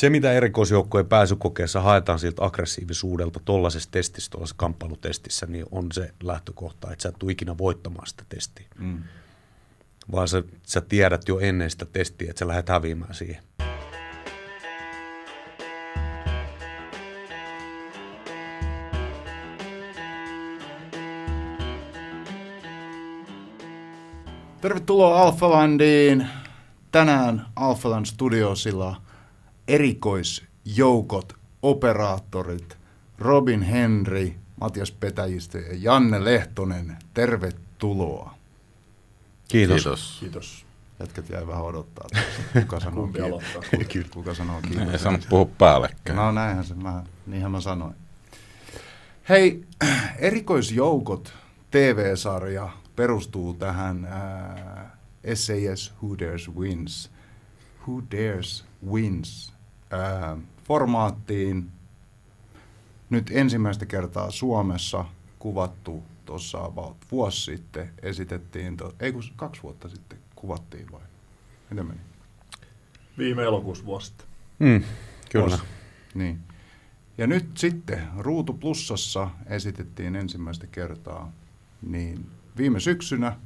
Se, mitä erikoisjoukkojen pääsykokeessa haetaan siltä aggressiivisuudelta tuollaisessa testissä, tuollaisessa kamppailutestissä, niin on se lähtökohta, että sä et tule ikinä voittamaan sitä testiä. Mm. Vaan sä, sä tiedät jo ennen sitä testiä, että sä lähdet häviämään siihen. Tervetuloa Alfalandiin. Tänään Alfaland Studiosilla erikoisjoukot, operaattorit, Robin Henry, Matias Petäjistä ja Janne Lehtonen. Tervetuloa. Kiitos. Kiitos. Kiitos. Jätkät jäi vähän odottaa. tässä. Kuka sanoo kiitos? aloittaa? Kuka sanoo Ei kiitos? saanut puhua päällekkäin. No näinhän se, mä, niinhän mä sanoin. Hei, erikoisjoukot TV-sarja perustuu tähän äh, SAS Who Dares Wins. Who Dares Wins äh, formaattiin. Nyt ensimmäistä kertaa Suomessa kuvattu tuossa about vuosi sitten esitettiin, to, ei kun kaksi vuotta sitten kuvattiin vai? Miten meni? Viime elokuussa vuosi sitten. Mm, kyllä. Vuosi. Niin. Ja nyt sitten Ruutu Plussassa esitettiin ensimmäistä kertaa niin viime syksynä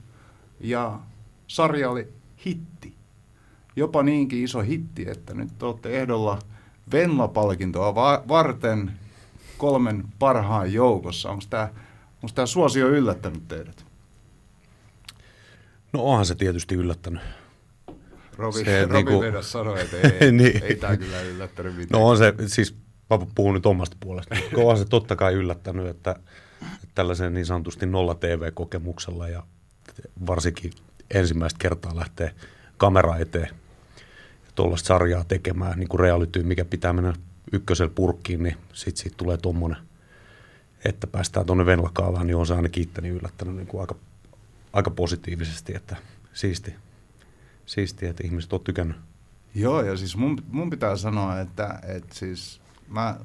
ja sarja oli hitti. Jopa niinkin iso hitti, että nyt te olette ehdolla Venla-palkintoa va- varten kolmen parhaan joukossa. Onko tämä onko tämä suosio yllättänyt teidät? No onhan se tietysti yllättänyt. Robi, Se Robi niinku- Vedas sanoi, että ei, Niin. ei tämä kyllä yllättänyt mitään. No on se, siis mä puhun nyt omasta puolesta, onhan se totta kai yllättänyt, että, että tällaisen niin sanotusti nolla TV-kokemuksella ja varsinkin ensimmäistä kertaa lähtee kamera eteen tuollaista sarjaa tekemään, niin kuin reality, mikä pitää mennä ykkösellä purkkiin, niin sitten siitä tulee tuommoinen, että päästään tuonne Venlakaalaan, niin on se ainakin itteni yllättänyt niin kuin aika, aika positiivisesti, että siisti, siisti, että ihmiset on tykännyt. Joo, ja siis mun, mun pitää sanoa, että, että siis mä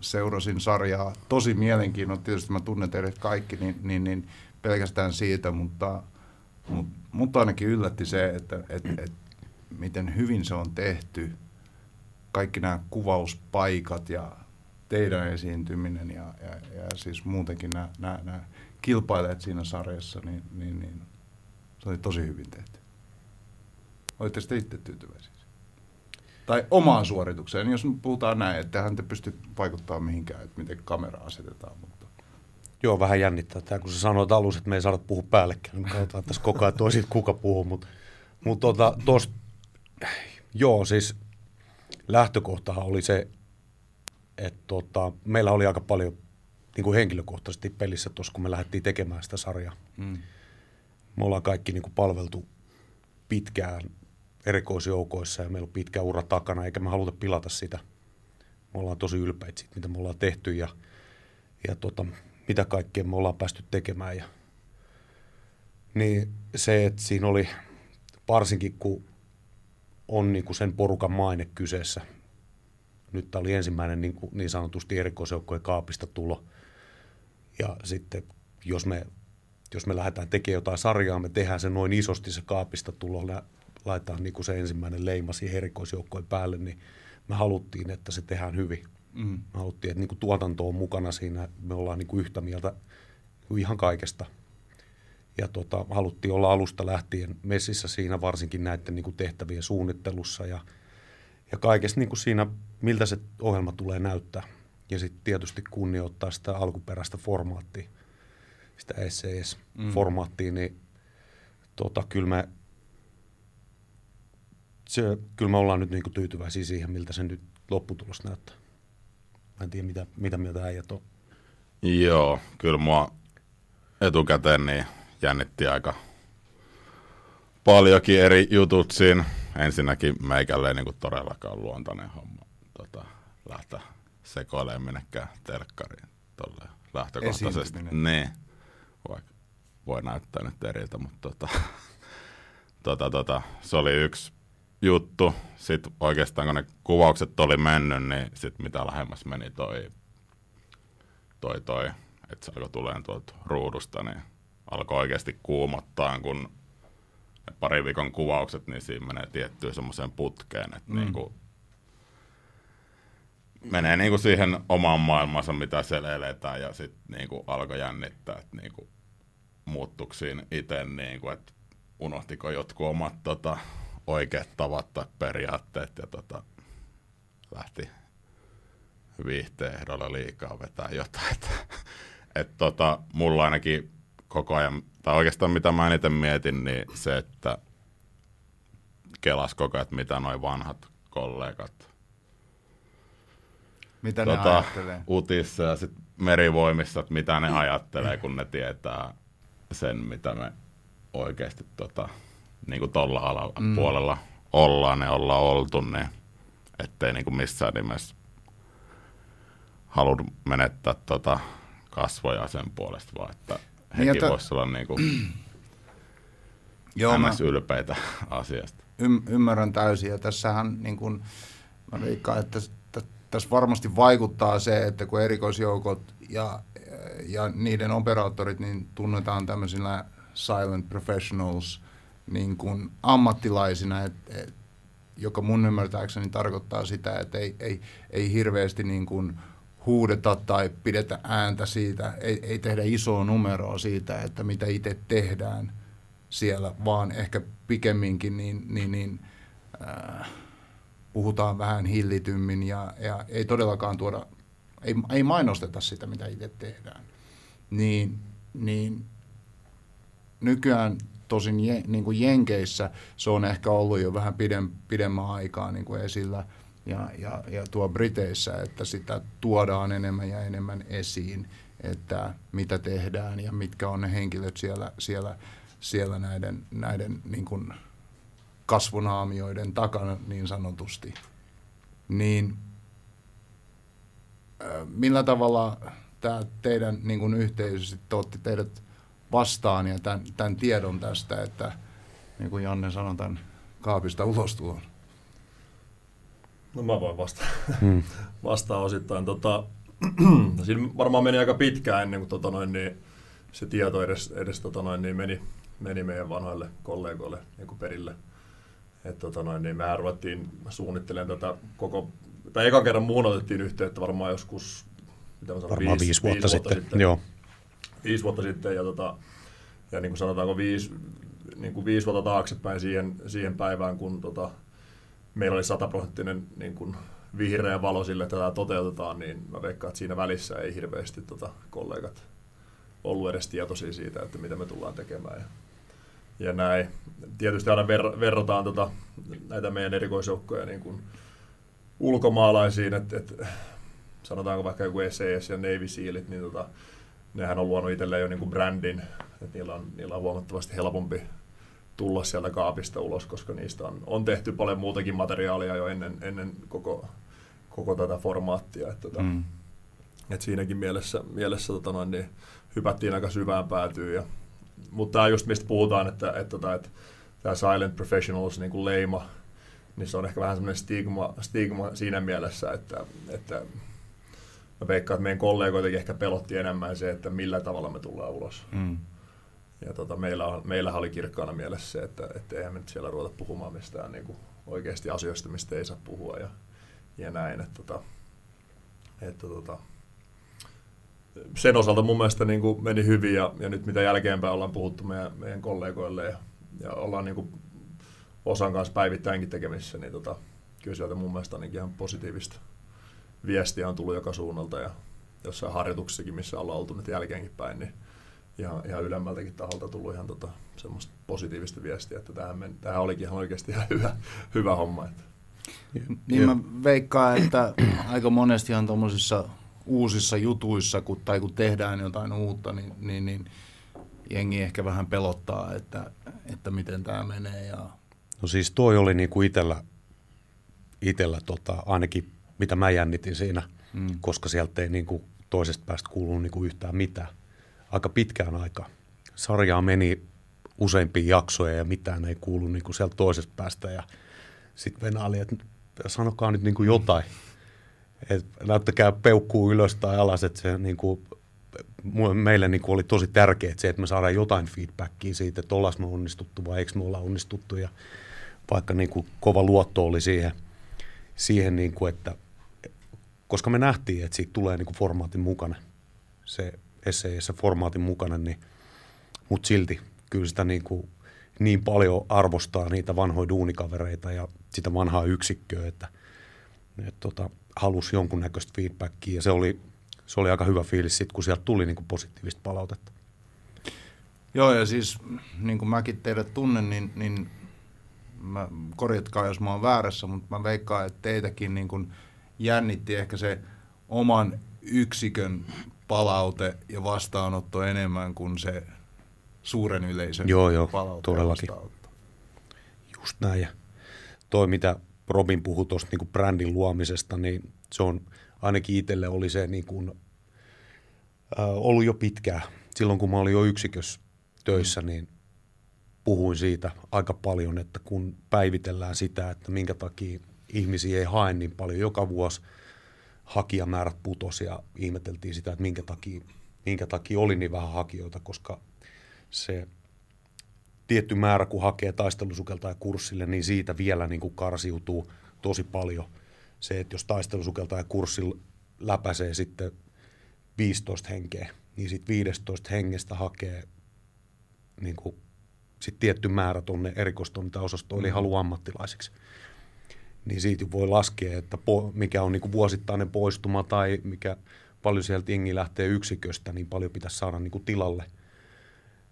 seurasin sarjaa tosi mielenkiinnolla. Tietysti mä tunnen teidät kaikki, niin, niin, niin pelkästään siitä, mutta, mutta mutta ainakin yllätti se, että, että, että miten hyvin se on tehty. Kaikki nämä kuvauspaikat ja teidän esiintyminen ja, ja, ja siis muutenkin nämä, nämä, nämä kilpailijat siinä sarjassa, niin, niin, niin se oli tosi hyvin tehty. Olitte sitten itse tyytyväisiä? Tai omaan suoritukseen, jos puhutaan näin, että hän te pysty vaikuttamaan mihinkään, että miten kamera asetetaan. Mutta. Joo, vähän jännittää tämä, kun sä sanoit alussa, että me ei saada puhua päällekkäin. Me katsotaan tässä koko ajan toisit, kuka puhuu, mutta mut tota, tos, joo, siis lähtökohtahan oli se, että tota, meillä oli aika paljon niin kuin henkilökohtaisesti pelissä tuossa, kun me lähdettiin tekemään sitä sarjaa. Mm. Me ollaan kaikki niin kuin palveltu pitkään erikoisjoukoissa ja meillä on pitkä ura takana, eikä me haluta pilata sitä. Me ollaan tosi ylpeitä siitä, mitä me ollaan tehty ja, ja tota, mitä kaikkea me ollaan päästy tekemään. Ja, niin se, että siinä oli varsinkin, kun on niin kuin sen porukan maine kyseessä. Nyt tämä oli ensimmäinen niin, kuin, niin sanotusti erikoisjoukkojen kaapista tulo. Ja sitten jos me, jos me lähdetään tekemään jotain sarjaa, me tehdään se noin isosti se kaapista tulo, laitetaan niin kuin se ensimmäinen leima siihen erikoisjoukkojen päälle, niin me haluttiin, että se tehdään hyvin. Mm. Me haluttiin, että niin kuin tuotanto on mukana siinä, me ollaan niin kuin yhtä mieltä niin kuin ihan kaikesta. Ja tota, haluttiin olla alusta lähtien messissä siinä varsinkin näiden niin kuin tehtävien suunnittelussa ja, ja kaikessa niin kuin siinä, miltä se ohjelma tulee näyttää. Ja sitten tietysti kunnioittaa sitä alkuperäistä formaattia, sitä SCS-formaattia, niin tota, kyllä me, se, kyllä me ollaan nyt niin kuin tyytyväisiä siihen, miltä se nyt lopputulos näyttää. Mä en tiedä, mitä, mitä mieltä äijät on. Joo, kyllä mua etukäteen niin jännitti aika paljonkin eri jutut siinä. Ensinnäkin meikälle ei niin todellakaan luontainen homma tota, lähteä sekoilemaan minnekään telkkariin tolle lähtökohtaisesti. Niin, vaikka voi näyttää nyt eriltä, mutta tota, tota, tota, se oli yksi juttu. Sitten oikeastaan kun ne kuvaukset oli mennyt, niin sitten mitä lähemmäs meni toi, toi, toi että se alkoi tulemaan tuolta ruudusta, niin alkoi oikeasti kuumottaa, kun ne pari viikon kuvaukset, niin siinä menee tiettyyn semmoiseen putkeen, että mm. niin kuin, menee niinku siihen omaan maailmansa, mitä siellä eletään, ja sitten niinku alkoi jännittää, että niinku muuttuiko siinä itse, niinku, että unohtiko jotkut omat tota, oikeat tavat tai periaatteet, ja tota, lähti viihteen ehdolla liikaa vetää jotain. Että, et tota, mulla ainakin koko ajan, tai oikeastaan mitä mä eniten mietin, niin se, että kelas koko ajan, että mitä noin vanhat kollegat Mitä ne tota, ajattelee? utissa ja sit merivoimissa, että mitä ne ajattelee, kun ne tietää sen, mitä me oikeasti tota, niin kuin tuolla alalla mm. puolella ollaan ja ollaan oltu, niin ettei niin kuin missään nimessä halunnut menettää tota kasvoja sen puolesta, vaan että Niin, hekin että- voisi olla niin kuin Joo, mä ylpeitä asiasta. ym, ymmärrän täysin. Ja tässähän niin kun, mä veikkaan, että täs- tä- tässä varmasti vaikuttaa se, että kun erikoisjoukot ja, ja niiden operaattorit niin tunnetaan tämmöisillä silent professionals niin kuin ammattilaisina, et, et, joka mun ymmärtääkseni tarkoittaa sitä, että ei, ei, ei hirveästi niin kuin huudeta tai pidetä ääntä siitä, ei, ei tehdä isoa numeroa siitä, että mitä itse tehdään siellä, vaan ehkä pikemminkin niin, niin, niin äh, puhutaan vähän hillitymmin ja, ja ei todellakaan tuoda, ei, ei mainosteta sitä, mitä itse tehdään. Niin, niin nykyään tosin je, niin kuin Jenkeissä se on ehkä ollut jo vähän pidem, pidemmän aikaa niin kuin esillä ja, ja, ja tuo Briteissä, että sitä tuodaan enemmän ja enemmän esiin, että mitä tehdään ja mitkä on ne henkilöt siellä, siellä, siellä näiden, näiden niin kuin kasvonaamioiden takana niin sanotusti. Niin millä tavalla tämä teidän niin kuin yhteisö sitten otti teidät vastaan ja tämän, tämän tiedon tästä, että niin kuin Janne sanoi, tämän kaapista ulos tuon. No mä voin vastata, Hmm. vastaa osittain. Tota, siinä varmaan meni aika pitkään ennen kuin tota noin, niin se tieto edes, edes tota noin, niin meni, meni meidän vanhoille kollegoille niin kuin perille. Et tota noin, niin mehän ruvettiin suunnittelemaan tätä koko, tai ekan kerran muun otettiin yhteyttä varmaan joskus, mitä mä sanon, Varmaan viisi, vuotta, sitten. sitten. Joo. viisi vuotta sitten ja, tota, ja niin kuin sanotaanko viisi, niin kuin viisi vuotta taaksepäin siihen, siihen päivään, kun tota, meillä oli sataprosenttinen niin kuin vihreä valo sille, että tätä toteutetaan, niin mä veikkaan, että siinä välissä ei hirveästi tota, kollegat ollut edes tietoisia siitä, että mitä me tullaan tekemään. Ja, ja näin. Tietysti aina ver, verrataan tota, näitä meidän erikoisjoukkoja niin kuin ulkomaalaisiin, että, että sanotaanko vaikka joku SAS ja Navy Sealit, niin tota, nehän on luonut itselleen jo niinku brändin, että niillä on, niillä on huomattavasti helpompi tulla sieltä kaapista ulos, koska niistä on, on tehty paljon muutakin materiaalia jo ennen, ennen koko, koko tätä formaattia. Että, tota, Mm. et siinäkin mielessä, mielessä tota noin, niin hypättiin aika syvään päätyyn. Ja, mutta tämä just mistä puhutaan, että, että, että, että tämä silent professionals niin kuin leima, niin se on ehkä vähän semmoinen stigma, stigma siinä mielessä, että, että mä veikkaan, että meidän kollegoitakin ehkä pelotti enemmän se, että millä tavalla me tullaan ulos. Mm. Ja tota, meillä, on, meillähän oli kirkkaana mielessä se, että, että eihän me nyt siellä ruveta puhumaan mistään niin kuin oikeasti asioista, mistä ei saa puhua ja, ja näin. Että, tota, että, tota, sen osalta mun mielestä niin kuin meni hyvin ja, ja nyt mitä jälkeenpäin ollaan puhuttu meidän, meidän kollegoille ja, ja ollaan niin kuin osan kanssa päivittäinkin tekemisissä, niin tota, kyllä sieltä mun mielestä ainakin ihan positiivista viestiä on tullut joka suunnalta ja jossain harjoituksissakin, missä ollaan oltu nyt jälkeenkin päin, niin ihan, ihan ylemmältäkin taholta tullut ihan tota, semmoista positiivista viestiä, että tähän, men, tähän olikin ihan oikeasti ihan hyvä, hyvä homma. Että. Niin mä veikkaan, että aika monestihan tuommoisissa uusissa jutuissa, kun, tai kun tehdään jotain uutta, niin, niin, niin jengi ehkä vähän pelottaa, että, että miten tämä menee. Ja, No siis toi oli niinku itellä, itellä tota, ainakin mitä mä jännitin siinä, Mm. mm. koska sieltä ei niinku toisesta päästä kuulunut niinku yhtään mitään. Aika pitkään aikaa. Sarjaa meni useampia jaksoja ja mitään ei kuulu niinku sieltä toisesta päästä. Ja sitten Venä oli, että sanokaa nyt niinku jotain. Et näyttäkää peukkuu ylös tai alas, että se niinku, mu- meille niinku oli tosi tärkeää se, että me saadaan jotain feedbackia siitä, että ollaan me onnistuttu vai eikö me olla onnistuttu. Ja vaikka niinku kova luotto oli siihen, siihen niinku, että koska me nähtiin, että siitä tulee niin kuin formaatin mukainen, se se formaatin mukainen, niin, mutta silti kyllä sitä niin, kuin, niin paljon arvostaa niitä vanhoja duunikavereita ja sitä vanhaa yksikköä, että, että tota, halusi jonkunnäköistä feedbackia ja se oli, se oli aika hyvä fiilis sitten, kun sieltä tuli niin kuin positiivista palautetta. Joo, ja siis niin kuin mäkin teidät tunnen, niin, niin mä, korjatkaa jos mä oon väärässä, mutta mä veikkaan, että teitäkin niin kuin jännitti ehkä se oman yksikön palaute ja vastaanotto enemmän kuin se suuren yleisön joo, joo, palaute todellakin. Just näin. Ja toi, mitä Robin puhui tuosta niin brändin luomisesta, niin se on ainakin itselle oli se niin kuin, äh, ollut jo pitkään. Silloin kun mä olin jo yksikössä töissä, mm. niin puhuin siitä aika paljon, että kun päivitellään sitä, että minkä takia ihmisiä ei hae niin paljon joka vuosi, hakijamäärät putosi ja ihmeteltiin sitä, että minkä takia, minkä takia oli niin vähän hakijoita, koska se tietty määrä, kun hakee taistelusukeltaja kurssille, niin siitä vielä niin kuin karsiutuu tosi paljon. Se, että jos taistelusukeltaja kurssilla läpäisee sitten 15 henkeä, niin sitten 15 hengestä hakee niin kuin sit tietty määrä tuonne erikoistoimintaosastoon, eli mm. haluaa ammattilaisiksi. Niin siitä voi laskea, että po, mikä on niin vuosittainen poistuma tai mikä paljon sieltä jengi lähtee yksiköstä, niin paljon pitäisi saada niin tilalle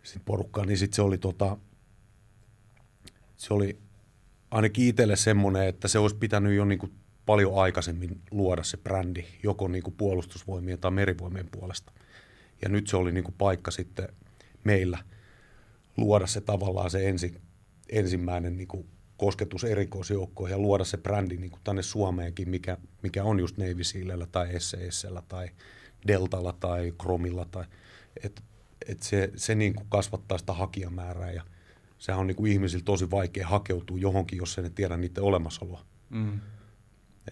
sit porukkaa. Niin sitten se oli, tota, se oli ainakin itselle semmoinen, että se olisi pitänyt jo niin paljon aikaisemmin luoda se brändi, joko niin puolustusvoimien tai merivoimien puolesta. Ja nyt se oli niin paikka sitten meillä – luoda se tavallaan se ensi, ensimmäinen niin kosketus erikoisjoukkoihin ja luoda se brändi niin kuin tänne Suomeenkin, mikä, mikä on just Navy Sealillä tai SCSllä tai Deltalla tai Chromilla. Tai, et, et se se niin kuin kasvattaa sitä hakijamäärää ja sehän on niin kuin ihmisillä tosi vaikea hakeutua johonkin, jos ei ne tiedä niiden olemassaoloa. Mm.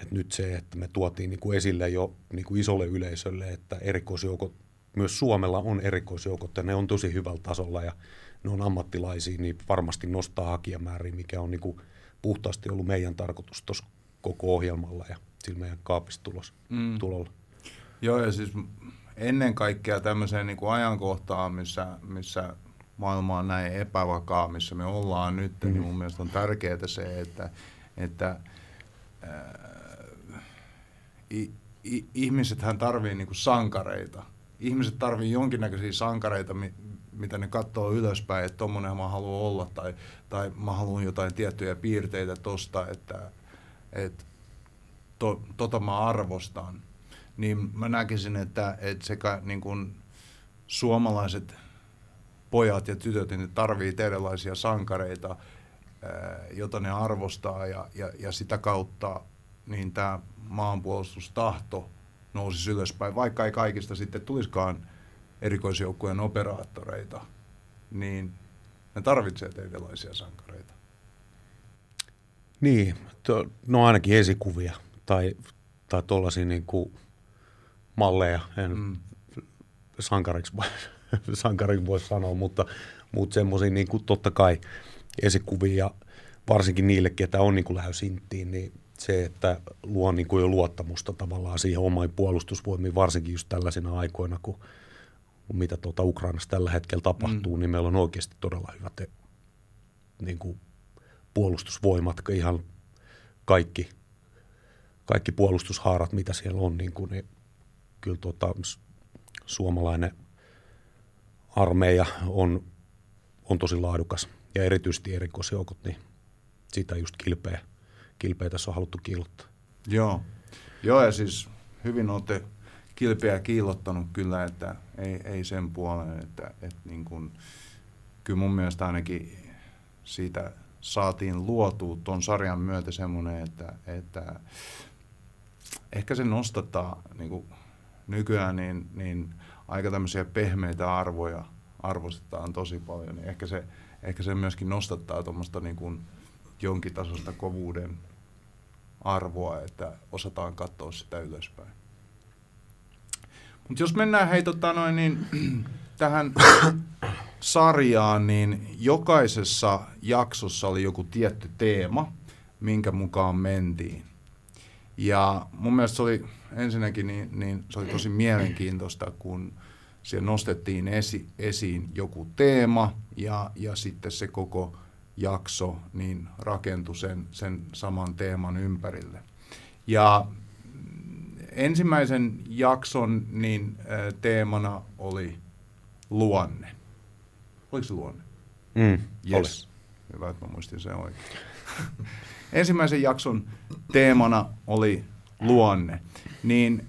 Et nyt se, että me tuotiin niin kuin esille jo niin kuin isolle yleisölle, että erikoisjoukot, myös Suomella on erikoisjoukot ja ne on tosi hyvällä tasolla ja ne on ammattilaisia, niin varmasti nostaa hakijamääriä, mikä on niin kuin puhtaasti ollut meidän tarkoitus tuossa koko ohjelmalla ja sillä meidän kaapistulos mm. tulolla. Joo, ja siis ennen kaikkea tämmöiseen niin kuin ajankohtaan, missä, missä maailma on näin epävakaa, missä me ollaan nyt, mm. niin mun mielestä on tärkeää se, että, että äh, ihmisethän tarvii niin kuin sankareita. Ihmiset tarvii jonkinnäköisiä sankareita, mitä ne katsoo ylöspäin, että tommonen mä haluan olla tai, tai mä haluan jotain tiettyjä piirteitä tosta, että, että to, tota mä arvostan. Niin mä näkisin, että, että sekä niin kuin suomalaiset pojat ja tytöt, niin ne tarvii erilaisia sankareita, jota ne arvostaa ja, ja, ja sitä kautta niin tämä maanpuolustustahto nousisi ylöspäin, vaikka ei kaikista sitten tulisikaan erikoisjoukkueen operaattoreita, niin ne tarvitsee erilaisia sankareita. Niin, to, no ainakin esikuvia tai, tai tuollaisia niin kuin malleja. En mm. sankariksi, sankariksi voi sanoa, mutta, mutta semmoisia niin kuin totta kai esikuvia, varsinkin niille, ketä on niin kuin lähes inttiin, niin se, että luo niin kuin jo luottamusta tavallaan siihen omaan puolustusvoimiin, varsinkin just tällaisina aikoina, kun – mitä tuota Ukrainassa tällä hetkellä tapahtuu, mm. niin meillä on oikeasti todella hyvät niin kuin puolustusvoimat, ihan kaikki, kaikki puolustushaarat, mitä siellä on, niin, kuin, niin kyllä tuota, suomalainen armeija on, on tosi laadukas ja erityisesti erikoisjoukot, niin sitä just kilpeä, kilpeä tässä on haluttu kiilottaa. Joo, Joo ja siis hyvin olette kilpeä kiillottanut kyllä, että ei, ei sen puolen, että, että niin kuin, kyllä mun mielestä ainakin siitä saatiin luotua tuon sarjan myötä semmoinen, että, että ehkä se nostattaa niin kuin nykyään niin, niin aika tämmöisiä pehmeitä arvoja arvostetaan tosi paljon, niin ehkä se, ehkä se myöskin nostattaa tuommoista niin kuin jonkin tasosta kovuuden arvoa, että osataan katsoa sitä ylöspäin. Mutta jos mennään hei tota noin, niin, tähän sarjaan, niin jokaisessa jaksossa oli joku tietty teema, minkä mukaan mentiin. Ja mun mielestä se oli ensinnäkin niin, niin se oli tosi mielenkiintoista, kun siellä nostettiin esi, esiin joku teema ja, ja sitten se koko jakso niin rakentui sen, sen saman teeman ympärille. Ja ensimmäisen jakson niin teemana oli luonne. Oliko se luonne? Mm, yes. Oli. Hyvä, että mä muistin sen oikein. ensimmäisen jakson teemana oli luonne. Niin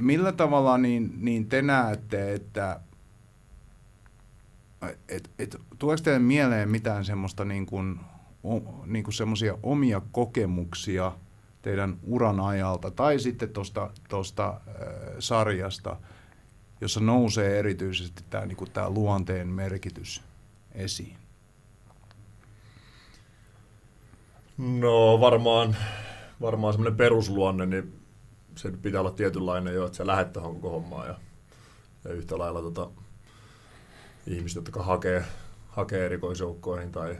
millä tavalla niin, niin te näette, että et, et, tuleeko teille mieleen mitään semmoista niin kuin, o, niin kuin semmoisia omia kokemuksia teidän uran ajalta tai sitten tuosta tosta, äh, sarjasta, jossa nousee erityisesti tämä, niin kuin tämä luonteen merkitys esiin? No varmaan, varmaan semmoinen perusluonne, niin se pitää olla tietynlainen jo, että sä lähdet tuohon koko hommaan ja, ja yhtä lailla tota, ihmiset, jotka hakee, hakee erikoisjoukkoihin tai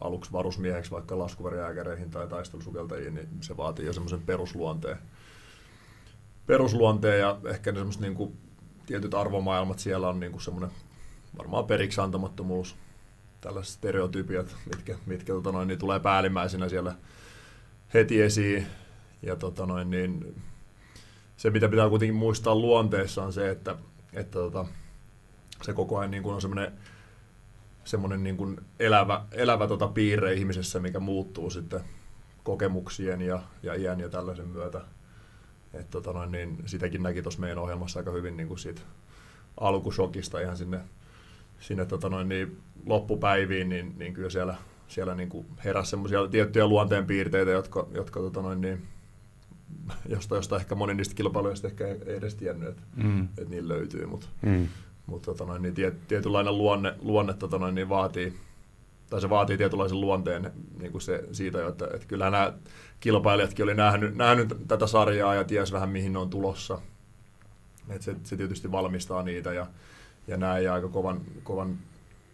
aluksi varusmieheksi vaikka laskuvarjääkäreihin tai taistelusukeltajiin, niin se vaatii jo semmoisen perusluonteen. Perusluonteen ja ehkä ne semmoiset niin kuin, tietyt arvomaailmat siellä on niin kuin semmoinen varmaan periksi antamattomuus, tällaiset stereotypiat, mitkä, mitkä tota noin, niin tulee päällimmäisenä siellä heti esiin. Ja tota noin, niin, se, mitä pitää kuitenkin muistaa luonteessa, on se, että, että tota, se koko ajan niin kuin on semmoinen semmoinen niin kuin elävä, elävä tota piirre ihmisessä, mikä muuttuu sitten kokemuksien ja, ja iän ja tällaisen myötä. Et tota noin, niin sitäkin näki tuossa meidän ohjelmassa aika hyvin niin kuin siitä alkusokista ihan sinne, sinne tota noin, niin loppupäiviin, niin, niin kyllä siellä, siellä niin kuin heräsi semmoisia tiettyjä luonteenpiirteitä, jotka, jotka tota noin, niin, josta, josta ehkä moni niistä kilpailuista ehkä ei edes tiennyt, että, mm. että niillä löytyy. Mutta mm. Mutta tota noin, niin tiet, tietynlainen luonne, luonne tota noin, niin vaatii, tai se vaatii tietynlaisen luonteen niin kuin se, siitä, että, että kyllähän nämä kilpailijatkin oli nähnyt, nähnyt tätä sarjaa ja ties vähän mihin ne on tulossa. Et se, se tietysti valmistaa niitä ja, ja näin ja aika kovan, kovan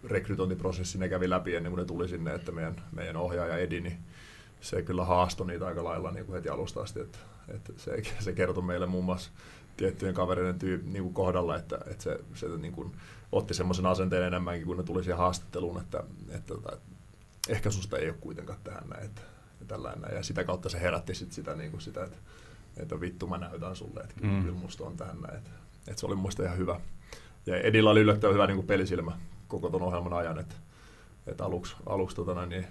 rekrytointiprosessin ne kävi läpi ennen kuin ne tuli sinne, että meidän, meidän ohjaaja Edi, niin se kyllä haastoi niitä aika lailla niin kuin heti alusta asti, että, että se, se kertoi meille muun muassa tiettyjen kavereiden tyy, niin kuin kohdalla, että, että se, se niin kuin, otti semmoisen asenteen enemmänkin, kun ne tuli siihen haastatteluun, että, että, että, että ehkä susta ei ole kuitenkaan tähän näin, että, ja tällainen, ja sitä kautta se herätti sit sitä, niin kuin sitä että, että vittu mä näytän sulle, että kyllä, mm. kyllä musta on tähän näin, että, että se oli muista ihan hyvä. Ja Edillä oli yllättävän hyvä niin kuin pelisilmä koko ton ohjelman ajan, että, että aluksi, aluksi tota, niin,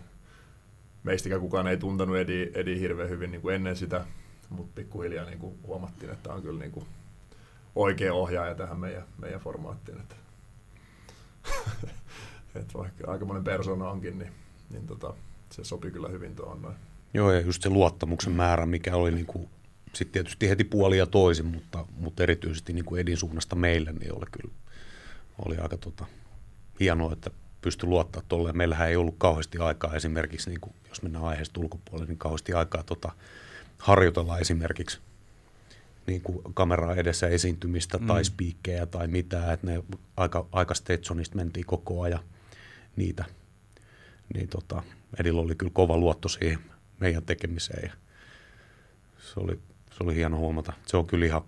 meistäkään kukaan ei tuntenut Edi, Edi hirveän hyvin niin kuin ennen sitä, mutta pikkuhiljaa niin kuin huomattiin, että on kyllä niin kuin oikea ohjaaja tähän meidän, meidän formaattiin. Että, että vaikka aika monen persona onkin, niin, niin tota, se sopi kyllä hyvin tuohon noin. Joo, ja just se luottamuksen määrä, mikä oli niin kuin, sitten tietysti heti puoli ja toisin, mutta, mutta erityisesti niin kuin Edin suunnasta meille, niin oli kyllä oli aika tota, hienoa, että pystyi luottaa tuolle. Meillähän ei ollut kauheasti aikaa esimerkiksi, niin kuin, jos mennään aiheesta ulkopuolelle, niin kauheasti aikaa tota, harjoitella esimerkiksi niin kuin kameraa edessä esiintymistä mm. tai spiikkejä tai mitä, että ne aika, aika Stetsonista mentiin koko ajan niitä. Niin tota, Edillä oli kyllä kova luotto siihen meidän tekemiseen ja se oli, se oli hieno huomata. Se on kyllä ihan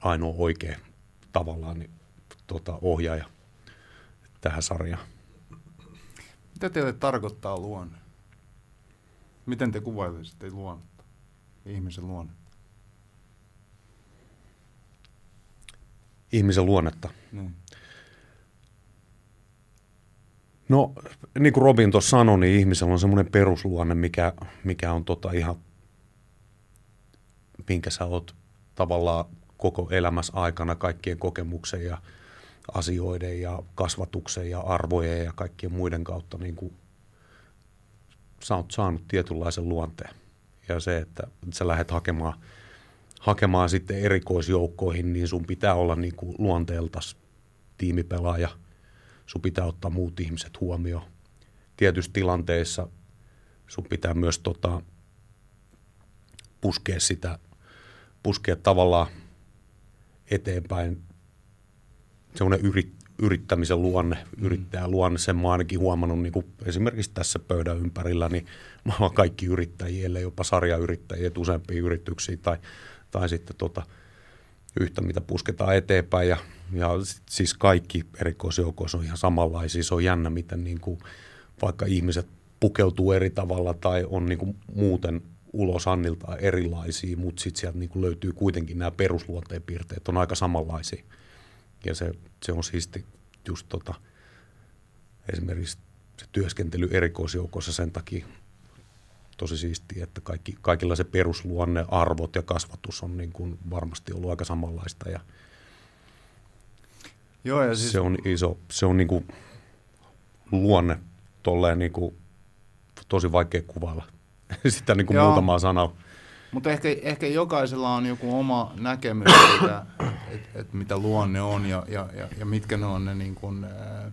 ainoa oikea tavallaan niin, tota, ohjaaja tähän sarjaan. Mitä teille tarkoittaa luonne? Miten te kuvailisitte luonne? Ihmisen luonne? Ihmisen luonnetta? Niin. No, niin kuin Robin tuossa sanoi, niin ihmisellä on semmoinen perusluonne, mikä, mikä on tota ihan, minkä sä oot tavallaan koko elämässä aikana kaikkien kokemuksen ja asioiden ja kasvatuksen ja arvojen ja kaikkien muiden kautta niin kuin sä oot saanut tietynlaisen luonteen ja se, että sä lähdet hakemaan, hakemaan sitten erikoisjoukkoihin, niin sun pitää olla niin kuin luonteeltas tiimipelaaja. Sun pitää ottaa muut ihmiset huomioon. Tietyissä tilanteissa sun pitää myös tota, puskea sitä, puskea tavallaan eteenpäin semmoinen yrit, yrittämisen luonne, yrittäjän luonne, sen mä ainakin huomannut niin kuin esimerkiksi tässä pöydän ympärillä, niin mä oon kaikki yrittäjiä, ellei jopa sarjayrittäjiä, että useampia yrityksiä tai, tai sitten tota, yhtä, mitä pusketaan eteenpäin ja, ja siis kaikki erikoisjoukoissa on ihan samanlaisia. Se on jännä, miten niin kuin, vaikka ihmiset pukeutuu eri tavalla tai on niin kuin muuten ulos Annilta erilaisia, mutta sitten sieltä niin löytyy kuitenkin nämä perusluonteen piirteet on aika samanlaisia. Ja se, se on siisti just tota, esimerkiksi se työskentely erikoisjoukossa sen takia tosi siistiä, että kaikki, kaikilla se perusluonne, arvot ja kasvatus on niin kuin varmasti ollut aika samanlaista ja, Joo, ja siis... se on iso, se on niin kuin luonne tolleen niin kuin tosi vaikea kuvailla sitä niin kuin muutamaa sanaa. Mutta ehkä, ehkä jokaisella on joku oma näkemys siitä, että et mitä luonne on ja, ja, ja, ja mitkä ne on ne, niin kun, ää,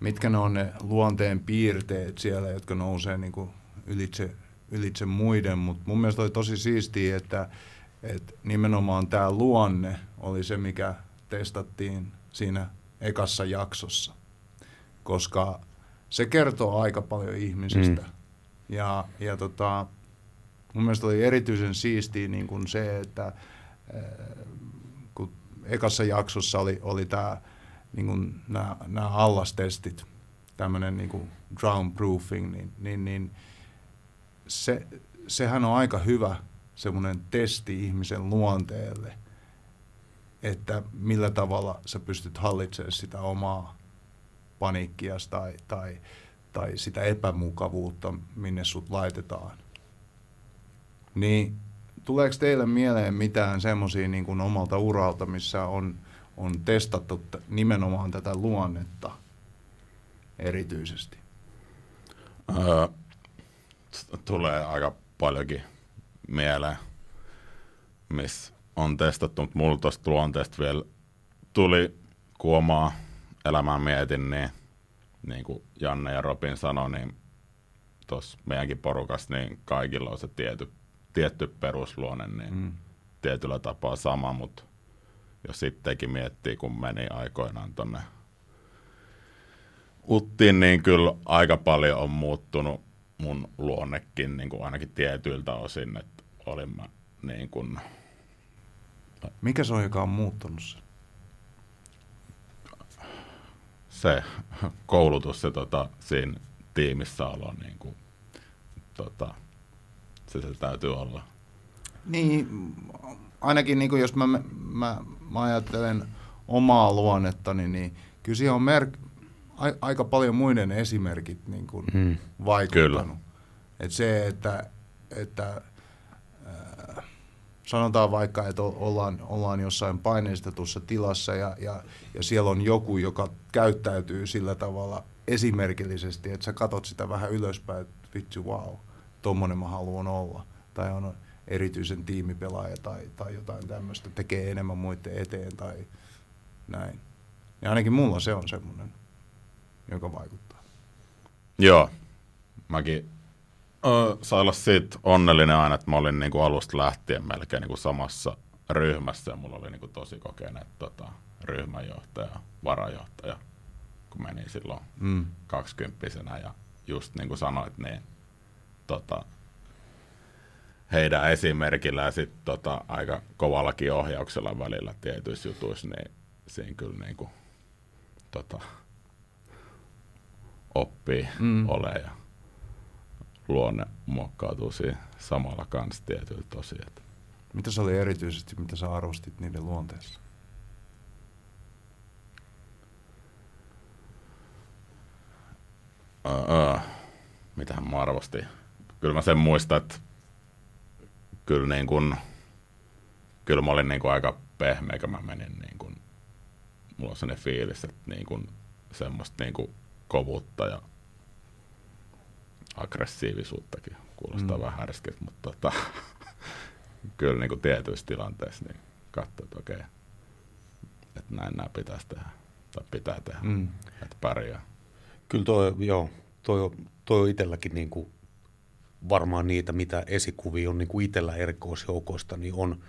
mitkä ne on ne luonteen piirteet siellä, jotka nousee niin kun ylitse, ylitse muiden. Mutta mun mielestä oli tosi siistiä, että et nimenomaan tämä luonne oli se, mikä testattiin siinä ekassa jaksossa, koska se kertoo aika paljon ihmisistä. Mm. Ja, ja tota, mun mielestä oli erityisen siistiä niin kuin se, että äh, kun ekassa jaksossa oli, oli tämä niin kuin nämä, nämä allastestit, tämmöinen niin kuin drown proofing, niin, niin, niin se, sehän on aika hyvä semmoinen testi ihmisen luonteelle, että millä tavalla sä pystyt hallitsemaan sitä omaa paniikkias tai, tai, tai sitä epämukavuutta, minne sut laitetaan. Niin tuleeko teille mieleen mitään semmoisia niin kuin omalta uralta, missä on, on testattu t- nimenomaan tätä luonnetta erityisesti? Tulee aika paljonkin mieleen, missä on testattu, mutta mulla tuosta luonteesta vielä tuli, kun omaa elämää mietin, niin niin kuin Janne ja Robin sanoi, niin tuossa meidänkin porukassa niin kaikilla on se tiety, tietty perusluonne, niin mm. tietyllä tapaa sama, mutta jos sittenkin miettii, kun meni aikoinaan tonne Uttiin, niin kyllä aika paljon on muuttunut mun luonnekin, niin kuin ainakin tietyiltä osin, että olin mä niin kuin, Mikä se on, joka on muuttunut sen? se koulutus ja tota, siinä tiimissä olo, niin kuin, tota, se, se täytyy olla. Niin, ainakin niin kuin jos mä, mä, mä ajattelen omaa luonnettani, niin kyllä siihen on mer- a, aika paljon muiden esimerkit niin kuin Mm. vaikuttanut. Et se, että, että äh, sanotaan vaikka, että o- ollaan, ollaan jossain paineistetussa tilassa ja, ja, ja siellä on joku, joka käyttäytyy sillä tavalla esimerkillisesti, että sä katot sitä vähän ylöspäin, että vitsi, wow, tommonen mä haluan olla. Tai on erityisen tiimipelaaja tai, tai jotain tämmöistä, tekee enemmän muiden eteen tai näin. Ja ainakin mulla se on semmoinen, joka vaikuttaa. Joo, mäkin ö, sain olla siitä onnellinen aina, että mä olin niin kuin alusta lähtien melkein niin kuin samassa ryhmässä ja mulla oli niin kuin tosi kokeneet tota, ryhmänjohtaja, varajohtaja, kun menin silloin Mm. kaksikymppisenä ja just niin kuin sanoit, niin tota, heidän esimerkillä ja sitten tota, aika kovallakin ohjauksella välillä tietyissä jutuissa, niin siinä kyllä niin kuin, tota, oppii Mm. ole ja luonne muokkautuu siinä samalla kanssa tietyillä tosi. Että. Mitä se oli erityisesti, mitä sä arvostit niiden luonteessa? Öö, mitähän mä arvostin. Kyllä mä sen muistan, että kyllä, niin kun, kyllä mä olin niin kun aika pehmeä, kun mä menin. Niin kun, mulla on sellainen fiilis, että niin kun, semmoista niin kun kovuutta ja aggressiivisuuttakin kuulostaa Mm. vähän härskiltä, mutta tota, kyllä niin kun tietyissä tilanteissa niin katsoo, että okei, että näin nämä pitäisi tehdä tai pitää tehdä, Mm. että pärjää. Kyllä toi, joo, toi, on- toi on itselläkin niin kuin varmaan niitä, mitä esikuvia on niin kuin itsellä erikoisjoukoista, niin on,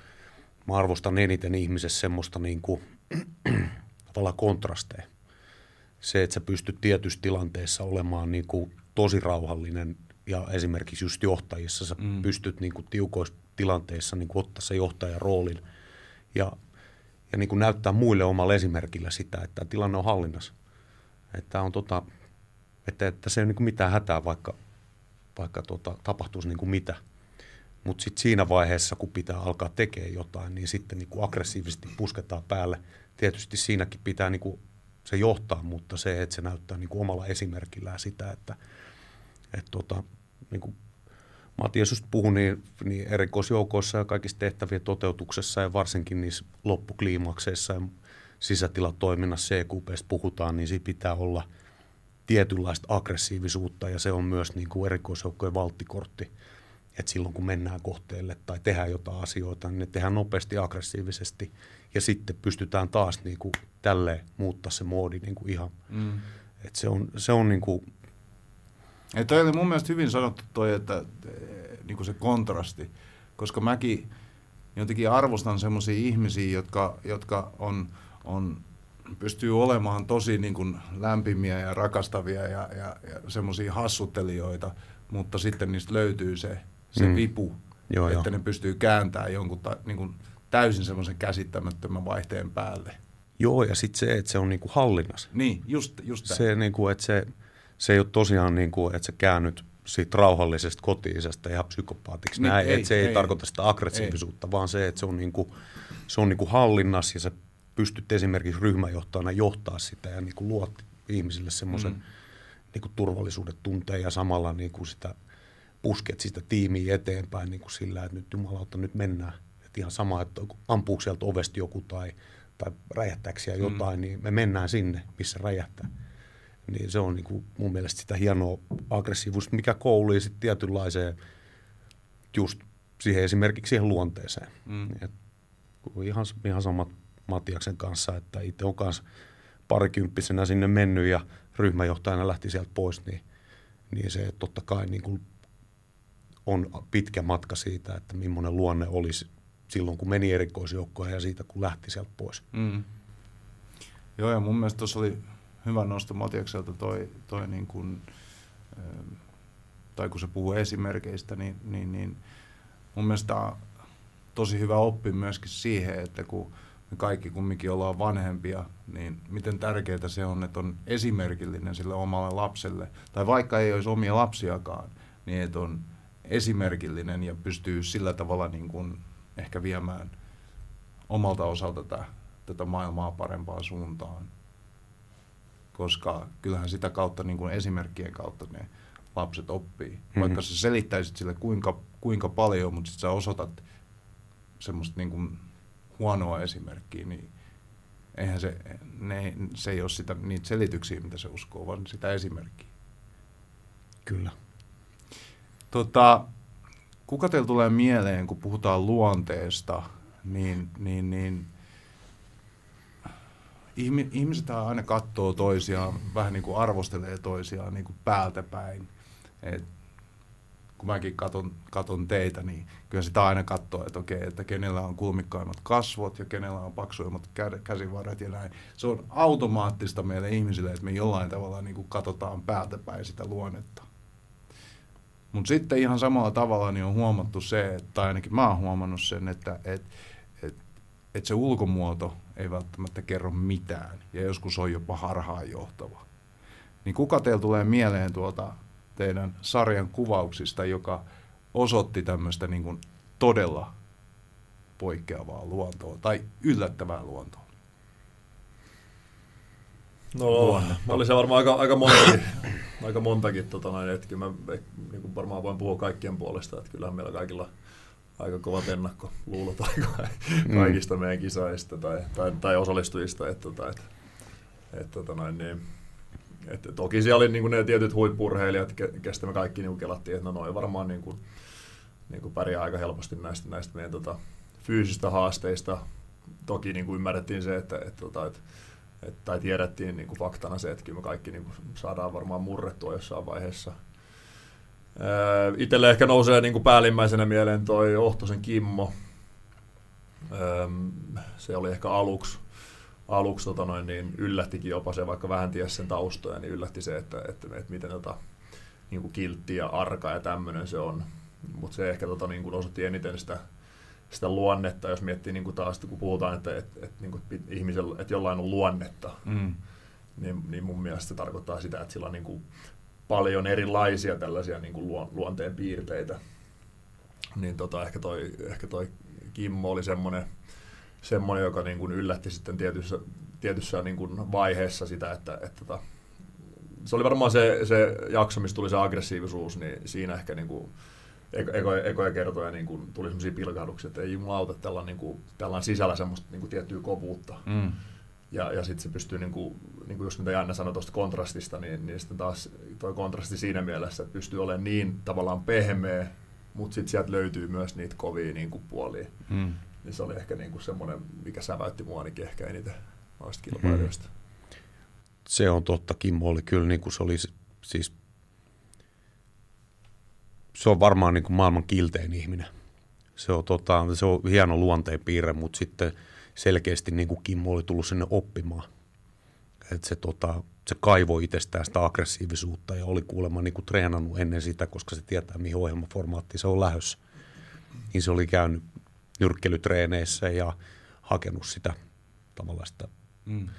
mä arvostan eniten ihmisessä semmoista niin kuin tavallaan kontrasteja. Se, että sä pystyt tietyissä tilanteissa olemaan niin kuin tosi rauhallinen ja esimerkiksi just johtajissa sä mm. pystyt niin kuin tiukoissa tilanteissa niin kuin ottaa se johtajan roolin ja, ja niin kuin näyttää muille omalla esimerkillä sitä, että tämä tilanne on hallinnassa. Että, on tota, että, että se ei ole niin kuin mitään hätää, vaikka, vaikka tota, tapahtuisi niin kuin mitä. Mutta sitten siinä vaiheessa, kun pitää alkaa tekemään jotain, niin sitten niin kuin aggressiivisesti pusketaan päälle. Tietysti siinäkin pitää niin kuin se johtaa, mutta se, että se näyttää niin kuin omalla esimerkillään sitä, että, että tota, niin kuin Matias just puhui, niin, niin erikoisjoukoissa ja kaikissa tehtävien toteutuksessa ja varsinkin niissä loppukliimakseissa ja sisätilatoiminnassa CQPstä puhutaan, niin siitä pitää olla tietynlaista aggressiivisuutta ja se on myös niin kuin erikoisjoukkojen valttikortti. Että silloin kun mennään kohteelle tai tehdään jotain asioita, niin ne tehdään nopeasti aggressiivisesti ja sitten pystytään taas niin kuin tälleen muuttaa se moodi niin kuin ihan. Mm. Et se on, se on niin kuin ei, toi oli mun mielestä hyvin sanottu toi, että niin kuin se kontrasti, koska mäkin jotenkin arvostan semmoisia ihmisiä, jotka, jotka on, on, pystyy olemaan tosi niin kuin lämpimiä ja rakastavia ja, ja, ja semmoisia hassuttelijoita, mutta sitten niistä löytyy se, se mm. vipu, joo, että joo. ne pystyy kääntämään jonkun ta, niin kuin täysin semmoisen käsittämättömän vaihteen päälle. Joo, ja sitten se, että se on niin kuin hallinnassa. Niin, just, just Se, niin kuin, että se, se ei ole tosiaan niin kuin, että sä käännyt siitä rauhallisesta kotiisesta ihan psykopaatiksi. Niin, Näin, ei, että se ei, ei tarkoita sitä aggressiivisuutta, ei. vaan se, että se on, niin kuin, se on niin kuin hallinnassa ja sä pystyt esimerkiksi ryhmäjohtajana johtaa sitä ja niin kuin luot ihmisille semmoisen mm. niin kuin turvallisuuden tunteen ja samalla niin kuin sitä pusket sitä tiimiä eteenpäin niin kuin sillä, että nyt jumalauta, nyt mennään. Että ihan sama, että ampuu sieltä ovesta joku tai, tai räjähtääkö jotain, mm. niin me mennään sinne, missä räjähtää niin se on niin kuin mun mielestä sitä hienoa aggressiivisuutta, mikä koulii sitten tietynlaiseen just siihen esimerkiksi siihen luonteeseen. Mm. Et, ihan, ihan sama Matiaksen kanssa, että itse on kanssa parikymppisenä sinne mennyt ja ryhmäjohtajana lähti sieltä pois, niin, niin se totta kai niin kuin on pitkä matka siitä, että millainen luonne olisi silloin, kun meni erikoisjoukkoon ja siitä, kun lähti sieltä pois. Mm. Joo, ja mun mielestä tuossa oli hyvä nosto Matiakselta toi, toi niin kuin, ähm, tai kun se puhuu esimerkkeistä, niin, niin, niin mun mielestä tosi hyvä oppi myöskin siihen, että kun me kaikki kumminkin ollaan vanhempia, niin miten tärkeää se on, että on esimerkillinen sille omalle lapselle. Tai vaikka ei olisi omia lapsiakaan, niin että on esimerkillinen ja pystyy sillä tavalla niin kuin ehkä viemään omalta osalta tätä, tätä maailmaa parempaan suuntaan koska kyllähän sitä kautta niin kuin esimerkkien kautta ne lapset oppii. Mm-hmm. Vaikka sä selittäisit sille kuinka, kuinka paljon, mutta sitten sä osoitat semmoista niin kuin huonoa esimerkkiä, niin eihän se, ne, se ei ole sitä, niitä selityksiä, mitä se uskoo, vaan sitä esimerkkiä. Kyllä. Tota, kuka teillä tulee mieleen, kun puhutaan luonteesta, niin, niin, niin ihmiset aina katsoo toisiaan, vähän niin kuin arvostelee toisiaan niin kuin päältä päin. Et kun mäkin katon, katon teitä, niin kyllä sitä aina katsoo, että okei, että kenellä on kulmikkaimmat kasvot ja kenellä on paksuimmat käsivarret ja näin. Se on automaattista meille ihmisille, että me jollain tavalla niin kuin katsotaan päältä päin sitä luonnetta. Mutta sitten ihan samalla tavalla niin on huomattu se, että tai ainakin mä oon huomannut sen, että et, et, et se ulkomuoto ei välttämättä kerro mitään ja joskus on jopa harhaanjohtava. Niin kuka teillä tulee mieleen tuolta teidän sarjan kuvauksista, joka osoitti tämmöistä niin kuin todella poikkeavaa luontoa tai yllättävää luontoa? No, mä olisin varmaan aika, aika montakin, aika montakin tota näin, että mä niin kuin varmaan voin puhua kaikkien puolesta, että kyllähän meillä kaikilla – aika kovat ennakkoluulot mm. kaikista mm. meidän kisaista tai, tai, tai osallistujista. Että, että, että, että, että noin, niin, että toki siellä oli niin kuin ne tietyt huippurheilijat, kestä me kaikki niin kelattiin, että no noin varmaan niin kuin, niin kuin pärjää aika helposti näistä, näistä meidän tota, fyysistä haasteista. Toki niin kuin ymmärrettiin se, että, että, että, tota, että, että tai tiedettiin niin kuin faktana se, että kyllä me kaikki niin kuin saadaan varmaan murrettua jossain vaiheessa – Itselle ehkä nousee niin kuin päällimmäisenä mieleen toi Ohtosen Kimmo. Se oli ehkä aluksi, aluksi tota noin, niin yllättikin jopa se, vaikka vähän tiesi sen taustoja, niin yllätti se, että, että, että, miten tota, niin kuin kiltti ja arka ja tämmöinen se on. Mutta se ehkä tota, niin kuin osoitti eniten sitä, sitä luonnetta, jos miettii niin kuin taas, kun puhutaan, että, että, että, niin kuin ihmisellä, että jollain on luonnetta, mm. niin, niin mun mielestä se tarkoittaa sitä, että sillä on niin kuin paljon erilaisia tällaisia niin kuin luonteen piirteitä. Niin tota, ehkä, toi, ehkä toi Kimmo oli semmoinen, semmoinen joka niin kuin yllätti sitten tietyssä, tietyssä niin kuin vaiheessa sitä, että, että, että tota, se oli varmaan se, se jakso, missä tuli se aggressiivisuus, niin siinä ehkä niin kuin, ekoja, ekoja kertoja niin kuin, tuli sellaisia pilkahduksia, että ei jumalauta, tällä, niin kuin, tällä on sisällä semmoista niin kuin, tiettyä kovuutta. Mm. Ja, ja sitten se pystyy, niin kuin, niin kuin just mitä Janne sanoi tuosta kontrastista, niin, niin sitten taas tuo kontrasti siinä mielessä, että pystyy olemaan niin tavallaan pehmeä, mutta sitten sieltä löytyy myös niitä kovia niin kuin, puolia. Mm. Niin se oli ehkä niin kuin semmoinen, mikä säväytti mua ainakin ehkä eniten noista kilpailijoista. Mm. Se on totta, Kimmo oli kyllä, niin kuin se oli siis, se on varmaan niin kuin maailman kiltein ihminen. Se on, tota, se on hieno luonteen piirre, mutta sitten selkeästi niin kuin Kimmo oli tullut sinne oppimaan. Et se, tota, se kaivoi itsestään sitä aggressiivisuutta ja oli kuulemma niin kuin treenannut ennen sitä, koska se tietää, mihin ohjelmaformaattiin se on lähdössä. Niin se oli käynyt nyrkkelytreeneissä ja hakenut sitä tavallaan sitä, mm.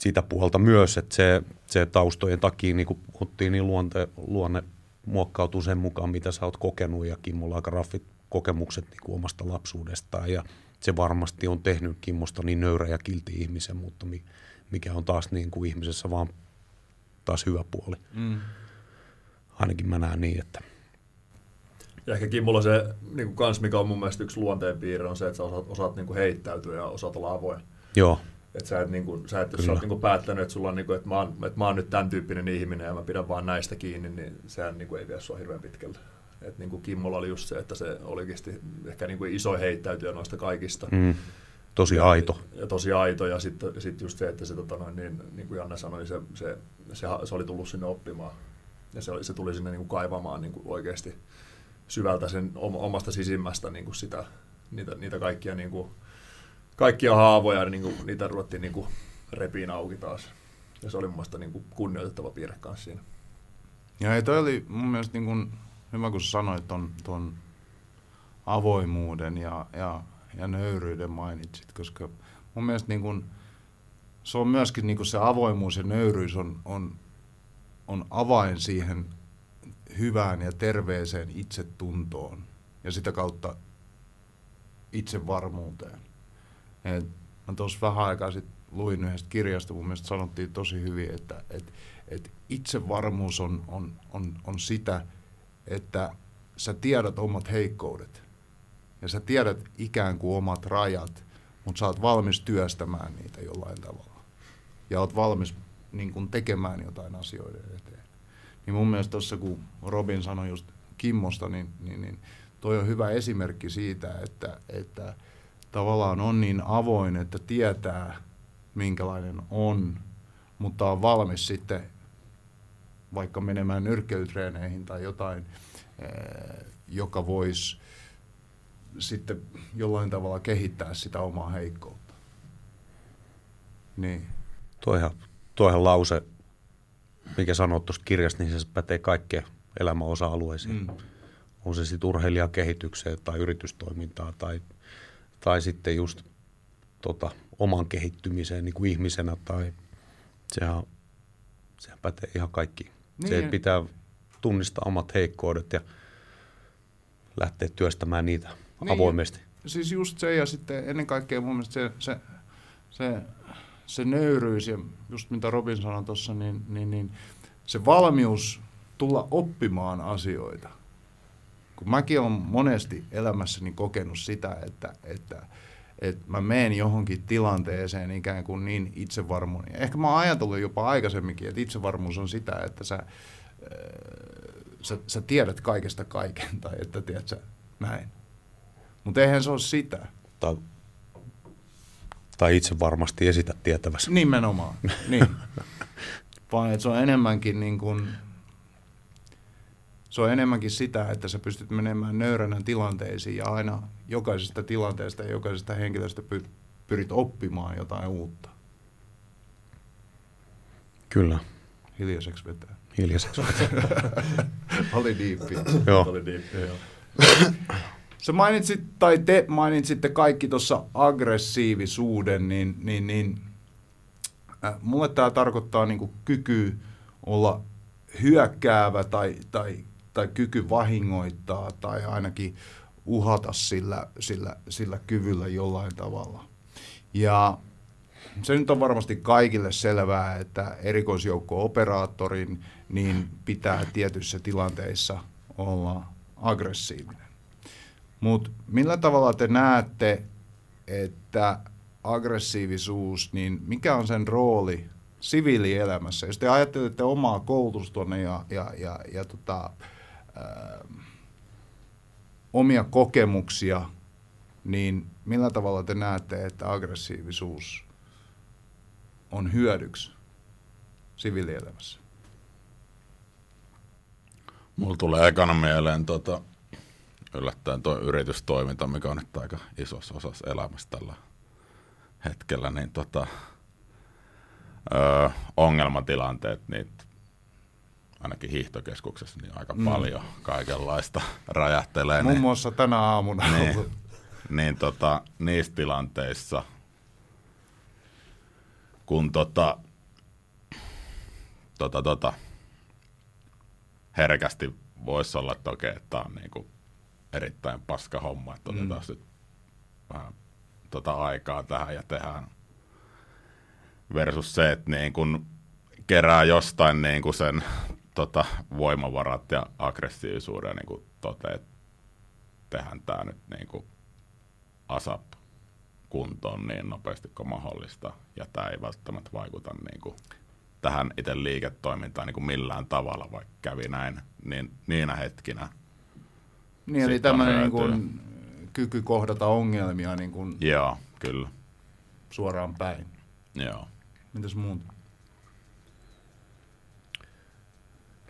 sitä puolta myös, että se, se taustojen takia niin kuin puhuttiin, niin luonte, luonne muokkautuu sen mukaan, mitä sä oot kokenut ja Kimmolla aika raffit kokemukset niin kuin omasta lapsuudestaan ja se varmasti on tehnyt Kimmosta niin nöyrä ja kilti ihmisen, mutta mikä on taas niin kuin ihmisessä vaan taas hyvä puoli. Mm. Ainakin mä näen niin, että... Ja ehkä Kimmolla se, niin kuin kans, mikä on mun mielestä yksi luonteenpiirre, on se, että sä osaat, osaat niin kuin heittäytyä ja osaat olla avoin. Joo. Että sä et, niin kuin, sä et, jos sä oot niin kuin päättänyt, että, sulla on, niin kuin, että, mä oon, että mä oon nyt tämän tyyppinen ihminen ja mä pidän vaan näistä kiinni, niin sehän niin kuin ei vie sua hirveän pitkälle. Et niin kuin Kimmolla oli just se, että se oli oikeasti ehkä niin kuin iso heittäytyjä noista kaikista. Mm. Tosi aito. Ja, ja tosi aito. Ja sitten sit just se, että se, tota noin, niin, niin kuin Janne sanoi, se, se, se, se, oli tullut sinne oppimaan. Ja se, se tuli sinne niin kuin kaivamaan niin kuin oikeasti syvältä sen omasta sisimmästä niin kuin sitä, niitä, niitä kaikkia, niin kuin, kaikkia haavoja, niin kuin, niitä ruvettiin niin kuin repiin auki taas. Ja se oli mun mielestä niin kuin kunnioitettava piirre kanssa siinä. Ja ei, toi oli mun mielestä niin kuin hyvä kun sanoit ton, ton avoimuuden ja, ja, ja nöyryyden mainitsit, koska mun mielestä niin kun, se on myöskin niin kun se avoimuus ja nöyryys on, on, on avain siihen hyvään ja terveeseen itsetuntoon ja sitä kautta itsevarmuuteen. Et mä tuossa vähän aikaa sitten luin yhdestä kirjasta, mun mielestä sanottiin tosi hyvin, että et, et itsevarmuus on, on, on, on sitä, että sä tiedät omat heikkoudet ja sä tiedät ikään kuin omat rajat, mutta sä oot valmis työstämään niitä jollain tavalla. Ja oot valmis niin kun tekemään jotain asioiden. Niin mun mielestä tuossa, kun Robin sanoi just Kimmosta, niin, niin, niin toi on hyvä esimerkki siitä, että, että tavallaan on niin avoin, että tietää, minkälainen on, mutta on valmis sitten vaikka menemään nyrkkeilytreeneihin tai jotain, eh, joka voisi sitten jollain tavalla kehittää sitä omaa heikkoutta. Niin. Toihan, toihan lause, mikä sanot tuosta kirjasta, niin se pätee kaikkeen elämän osa-alueisiin. Mm. On se sitten urheilijakehitykseen tai yritystoimintaa tai, tai sitten just tota, oman kehittymiseen niin kuin ihmisenä tai sehän, sehän pätee ihan kaikkiin. Niin. Se, että pitää tunnistaa omat heikkoudet ja lähteä työstämään niitä niin, avoimesti. Siis just se ja sitten ennen kaikkea mun mielestä se, se, se, se nöyryys ja just mitä Robin sanoi tuossa, niin, niin, niin se valmius tulla oppimaan asioita. Kun mäkin olen monesti elämässäni kokenut sitä, että, että, että mä menen johonkin tilanteeseen ikään kuin niin itsevarmuuden. Ehkä mä oon ajatellut jopa aikaisemminkin, että itsevarmuus on sitä, että sä, äh, sä, sä tiedät kaikesta kaiken, tai että tiedät sä näin. Mutta eihän se ole sitä. Tai, tai itse varmasti esität tietävässä. Nimenomaan, niin. Vaan että se on enemmänkin niin kuin se on enemmänkin sitä, että sä pystyt menemään nöyränä tilanteisiin ja aina jokaisesta tilanteesta ja jokaisesta henkilöstä py- pyrit oppimaan jotain uutta. Kyllä, Hiljaiseksi vetää. hiljaiseksi. Oli diippi. Joo. Oli diippi, joo. Sä mainitsit, tai te mainitsitte kaikki tuossa aggressiivisuuden, niin, niin, niin äh, mulle tämä tarkoittaa niinku kyky olla hyökkäävä tai, tai, tai kyky vahingoittaa tai ainakin uhata sillä, sillä, sillä kyvyllä jollain tavalla. Ja se nyt on varmasti kaikille selvää, että erikoisjoukko-operaattorin niin pitää tietyissä tilanteissa olla aggressiivinen. Mutta millä tavalla te näette, että aggressiivisuus, niin mikä on sen rooli siviilielämässä? Jos te ajattelette omaa koulutustanne ja, ja, ja, ja tota, ää, omia kokemuksia, niin millä tavalla te näette, että aggressiivisuus on hyödyksi siviilielämässä? Mulla tulee ekana mieleen tota, yllättäen tuo yritystoiminta, mikä on nyt aika isossa osassa elämästä tällä hetkellä, niin tota, ö, ongelmatilanteet, niin ainakin hiihtokeskuksessa niin aika Mm. paljon kaikenlaista räjähtelee. Muun niin- muassa tänä aamuna. niin, niin tota, niissä tilanteissa, kun tota, tota, tota, herkästi voisi olla, että okei, että on niinku erittäin paska homma, että Mm. otetaan nyt vähän tota aikaa tähän ja tehdään versus se, että niin kun kerää jostain niin kun sen tota, voimavarat ja aggressiivisuuden niin kun toteaa, että tehdään tämä nyt niin kuin ASAP kuntoon niin nopeasti kuin mahdollista. Ja tämä ei välttämättä vaikuta niin kuin tähän itse liiketoimintaan niin kuin millään tavalla, vaikka kävi näin, niin niinä hetkinä. Niin, eli tämmöinen niin kuin, kyky kohdata ongelmia niin kuin Joo, kyllä. suoraan päin. Joo. Mitäs muuta?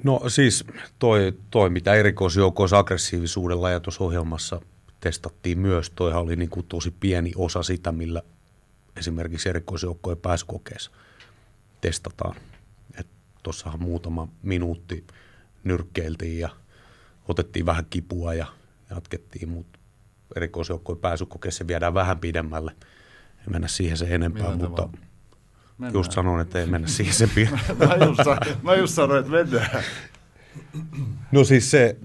No siis toi, toi mitä erikoisjoukoissa aggressiivisuudella ja tuossa ohjelmassa testattiin myös, toihan oli niin kuin tosi pieni osa sitä, millä esimerkiksi erikoisjoukkojen pääsykokeessa testataan. Tuossahan muutama minuutti nyrkkeiltiin ja otettiin vähän kipua ja jatkettiin, mutta erikoisjoukkojen pääsykokeessa viedään vähän pidemmälle. Ei mennä siihen se enempää, Millä mutta tavalla? Mennään. just sanon, että ei mennä siihen sen pidemmälle. mä, just, mä just sanoin, että mennään. No siis se,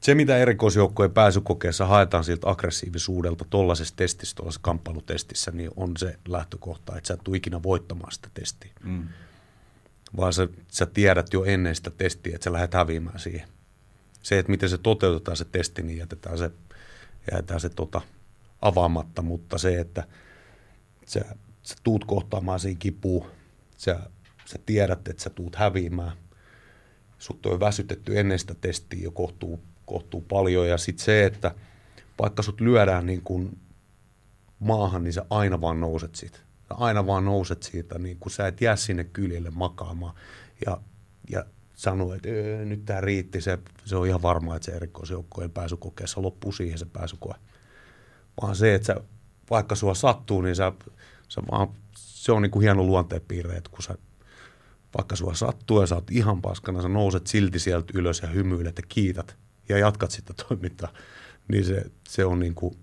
se mitä erikoisjoukkojen pääsykokeessa haetaan siltä aggressiivisuudelta tuollaisessa testissä, tuollaisessa kamppailutestissä, niin on se lähtökohta, että sä et tule ikinä voittamaan sitä testiä. Mm. Vaan sä, sä tiedät jo ennen sitä testiä, että sä lähdet häviämään siihen. Se, että miten se toteutetaan se testi, niin jätetään se, jätetään se tota, avaamatta, mutta se, että sä, sä tuut kohtaamaan siinä kipuun, sä, sä tiedät, että sä tuut häviämään, sut on väsytetty ennen sitä testiä jo kohtuu, kohtuu paljon. Ja sitten se, että vaikka sut lyödään niin kuin maahan, niin sä aina vaan nouset siitä. Sä aina vaan nouset siitä, niin kun sä et jää sinne kyljelle makaamaan. Ja, ja sanoo, että öö, nyt tämä riitti, se, se on ihan varma, että se erikoisjoukkojen pääsykokeessa loppuu siihen se pääsykoe. Vaan se, että sä, vaikka sua sattuu, niin sä, sä vaan, se on niin kuin hieno luonteenpiirre, että kun sä vaikka sua sattuu ja sä oot ihan paskana, sä nouset silti sieltä ylös ja hymyilet ja kiität ja jatkat sitä toimintaa, niin se, se on niin kuin,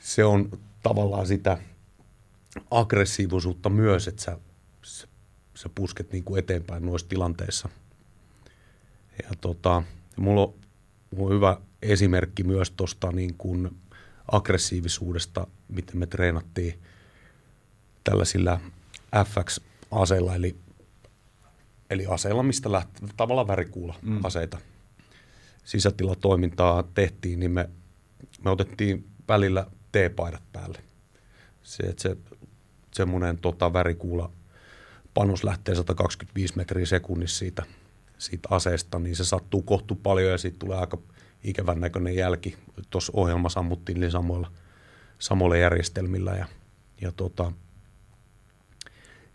se on tavallaan sitä aggressiivisuutta myös, että sä, sä pusket niin kuin eteenpäin noissa tilanteissa. Ja tota, mulla on, mulla on hyvä esimerkki myös tuosta niin kuin aggressiivisuudesta, miten me treenattiin tällaisilla FX-aseilla, eli, eli aseilla, mistä lähti tavallaan värikuula Mm. aseita. Sisätilatoimintaa tehtiin, niin me, me otettiin välillä T-paidat päälle. Se, että se semmoinen tota, värikuula panos lähtee 125 metriä sekunnissa siitä, siitä aseesta, niin se sattuu kohtu paljon ja siitä tulee aika ikävän näköinen jälki. Tuossa ohjelmassa ammuttiin niin samoilla, samoilla järjestelmillä ja, ja tota,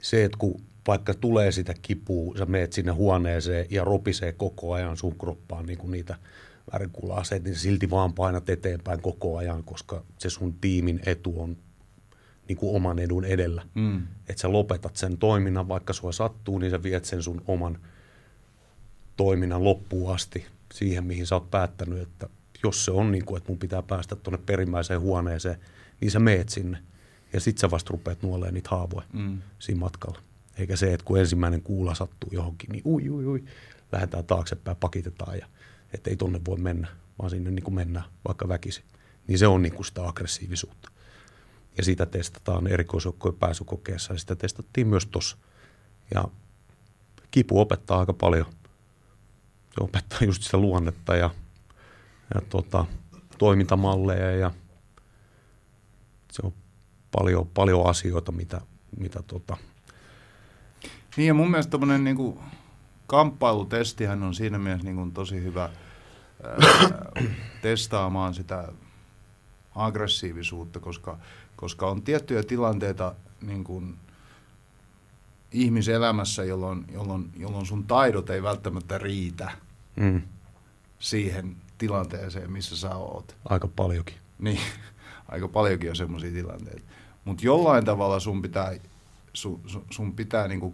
se, että kun vaikka tulee sitä kipua, sä meet sinne huoneeseen ja ropisee koko ajan sun kroppaan niin kuin niitä värikuula-aseita, niin silti vaan painat eteenpäin koko ajan, koska se sun tiimin etu on niin kuin oman edun edellä. Mm. Että sä lopetat sen toiminnan, vaikka sua sattuu, niin sä viet sen sun oman toiminnan loppuun asti siihen, mihin sä oot päättänyt, että jos se on niin kuin, että mun pitää päästä tuonne perimmäiseen huoneeseen, niin sä meet sinne. Ja sit sä vasta rupeat nuoleen niitä haavoja Mm. siinä matkalla. Eikä se, että kun ensimmäinen kuula sattuu johonkin, niin ui, ui, ui, lähdetään taaksepäin, pakitetaan ja että ei tonne voi mennä, vaan sinne niin kuin mennään vaikka väkisin. Niin se on niin kuin sitä aggressiivisuutta. Ja sitä testataan erikoisjoukkojen pääsykokeessa ja sitä testattiin myös tuossa. Ja kipu opettaa aika paljon. Se opettaa just sitä luonnetta ja, ja tota, toimintamalleja ja se on paljon, paljon asioita, mitä, mitä tota, Niin ja mun mielestä tommonen niinku kamppailutestihän on siinä mielessä niinku tosi hyvä ää, testaamaan sitä aggressiivisuutta, koska, koska on tiettyjä tilanteita niin kuin ihmiselämässä, jolloin, jolloin, jolloin sun taidot ei välttämättä riitä mm, siihen tilanteeseen, missä sä oot. aika paljonkin. Niin, aika paljonkin on semmoisia tilanteita. Mutta jollain tavalla sun pitää, su, su, sun pitää niinku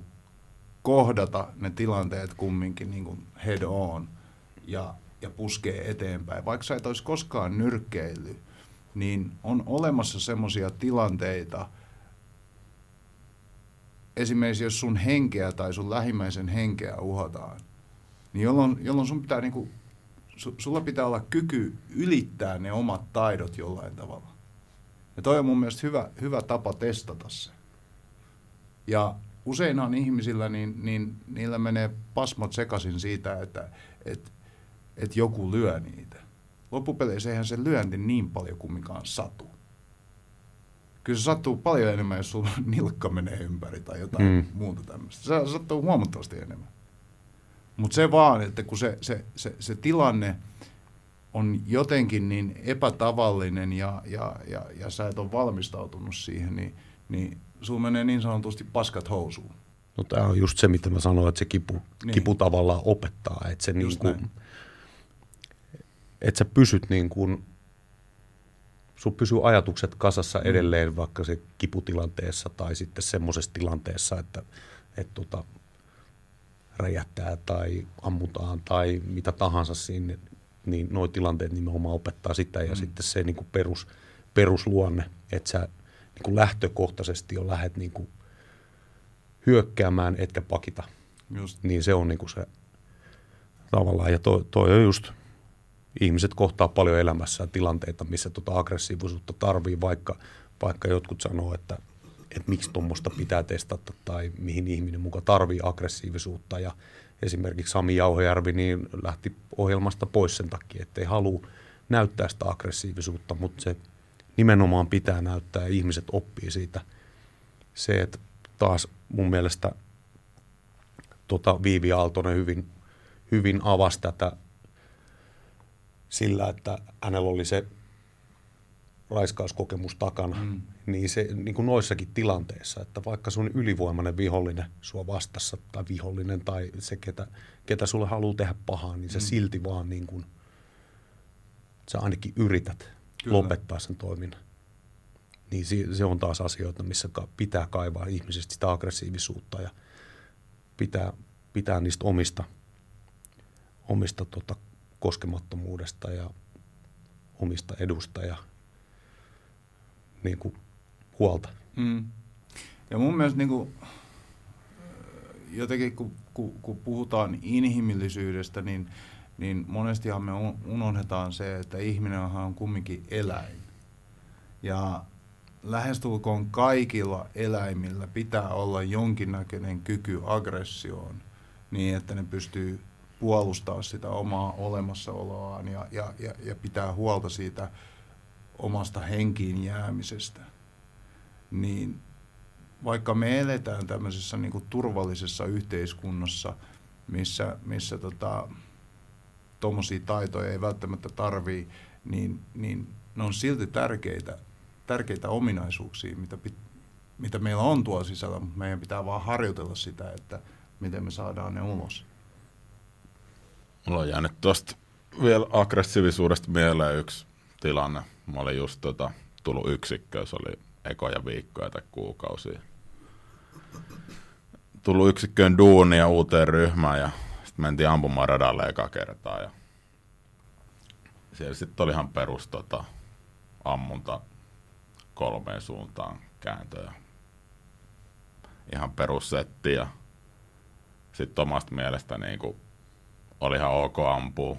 kohdata ne tilanteet kumminkin niinku head on ja, ja puskee eteenpäin. Vaikka sä et olisi koskaan nyrkkeillyt, niin on olemassa semmoisia tilanteita, esimerkiksi jos sun henkeä tai sun lähimmäisen henkeä uhataan, niin jolloin, jolloin sun pitää niinku, su, sulla pitää olla kyky ylittää ne omat taidot jollain tavalla. Ja toi on mun mielestä hyvä, hyvä tapa testata se. Ja useinhan ihmisillä, niin, niin niillä menee pasmat sekaisin siitä, että et, et joku lyö niitä. Loppupeleissä eihän se lyönti niin paljon kumminkaan satu. Kyllä se sattuu paljon enemmän, jos sulla nilkka menee ympäri tai jotain Mm. muuta tämmöistä. Se sattuu huomattavasti enemmän. Mutta se vaan, että kun se, se, se, se tilanne on jotenkin niin epätavallinen ja, ja, ja, ja sä et ole valmistautunut siihen, niin, niin sulla menee niin sanotusti paskat housuun. No tämä on just se, mitä mä sanoin, että se kipu, Niin. kipu tavallaan opettaa, että se niin kuin. Että sä pysyt niin kuin, sun pysyy ajatukset kasassa edelleen vaikka se kiputilanteessa tai sitten semmoisessa tilanteessa, että, että tota, räjähtää tai ammutaan tai mitä tahansa sinne, niin nuo tilanteet nimenomaan opettaa sitä ja Mm. sitten se niin kuin perus, perusluonne, että sä niin kuin lähtökohtaisesti jo lähdet niin kuin hyökkäämään etkä pakita Just. niin se on niinku se tavallaan, ja toi, toi on just, ihmiset kohtaa paljon elämässä tilanteita, missä tota aggressiivisuutta tarvii, vaikka, vaikka jotkut sanoo, että, että miksi tuommoista pitää testata tai mihin ihminen muka tarvii aggressiivisuutta. Ja esimerkiksi Sami Jauhojärvi niin lähti ohjelmasta pois sen takia, että ei halua näyttää sitä aggressiivisuutta, mutta se nimenomaan pitää näyttää ja ihmiset oppii siitä. Se, että taas mun mielestä tota Viivi Aaltonen hyvin, hyvin avasi tätä sillä, että hänellä oli se raiskauskokemus takana, Mm. niin se niin kuin noissakin tilanteissa, että vaikka sun ylivoimainen vihollinen sua vastassa tai vihollinen tai se, ketä, ketä sulle haluaa tehdä pahaa, niin sä Mm. silti vaan niin kuin, sä ainakin yrität Kyllä. Lopettaa sen toiminnan. Niin se, se on taas asioita, missä pitää kaivaa ihmisistä sitä aggressiivisuutta ja pitää, pitää niistä omista, omista tota, koskemattomuudesta ja omista edusta ja niin kuin, huolta. Mm. Ja mun mielestä niin kuin, jotenkin kun, kun, kun puhutaan inhimillisyydestä, niin, niin monestihan me un- unohdetaan se, että ihminen on kumminkin eläin. Ja lähestulkoon kaikilla eläimillä pitää olla jonkinnäköinen kyky aggressioon, niin että ne pystyy puolustaa sitä omaa olemassaoloaan ja, ja, ja, ja pitää huolta siitä omasta henkiin jäämisestä niin vaikka me eletään tämmöisessä niin kuin turvallisessa yhteiskunnassa, missä, missä tota, tuommoisia taitoja ei välttämättä tarvii, niin, niin ne on silti tärkeitä, tärkeitä ominaisuuksia, mitä, pit, mitä meillä on tuolla sisällä, mutta meidän pitää vaan harjoitella sitä, että miten me saadaan ne ulos. Mulla on jäänyt tuosta vielä aggressiivisuudesta mieleen yksi tilanne. Mä olin just tota, tullut yksikköön, se oli ekoja viikkoja tai kuukausia. Tullut yksikköön duunia uuteen ryhmään ja sitten mentiin ampumaan radalle eka kertaa. Ja siellä sitten oli ihan perus tota, ammunta kolmeen suuntaan kääntöjä. Ihan perussetti ja sitten omasta mielestä niin kuin, oli ihan ok ampua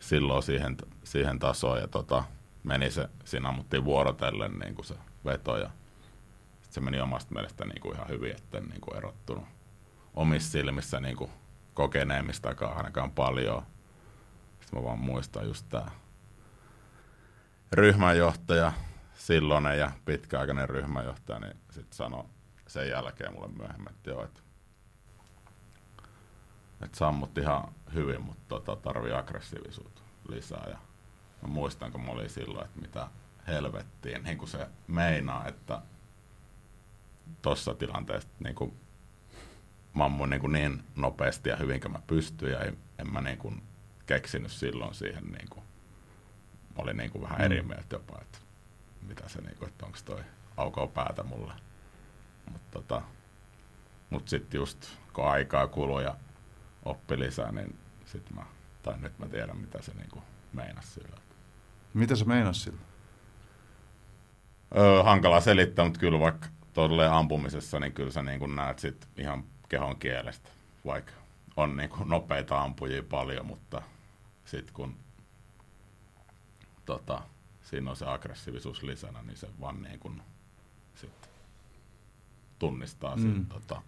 silloin siihen, siihen tasoon ja tota, meni se, siinä ammuttiin vuorotellen niin kuin se veto ja sit se meni omasta mielestä niin kuin ihan hyvin, että niin kuin erottunut omissa silmissä niin kuin kokeneemmistakaan ainakaan paljon. Sitten mä vaan muistan just tää ryhmänjohtaja, silloinen ja pitkäaikainen ryhmänjohtaja, niin sitten sanoi sen jälkeen mulle myöhemmin, että joo, että että sammut ihan hyvin, mutta tota, tarvii aggressiivisuutta lisää. Ja mä muistan, kun mä olin silloin, että mitä helvettiin, niin kuin se meinaa, että tuossa tilanteessa niin kuin, mä ammuin niin, kuin niin nopeasti ja hyvin kuin mä pystyin ja en, en mä niin kuin keksinyt silloin siihen, niin kuin, mä olin niin kuin vähän mm. eri mieltä jopa, että mitä se, niin kuin, että onko toi aukoo päätä mulle. Mutta tota, mut sitten just kun aikaa kului ja oppi lisää, niin sit mä, tai nyt mä tiedän, mitä se niinku meinas sillä. Mitä se meinas sillä? Öö, hankala selittää, mutta kyllä vaikka tolleen ampumisessa, niin kyllä sä niin näet sit ihan kehon kielestä, vaikka on niin kuin nopeita ampujia paljon, mutta sitten kun tota, siinä on se aggressiivisuus lisänä, niin se vaan niin kuin sit tunnistaa mm. sen, tota,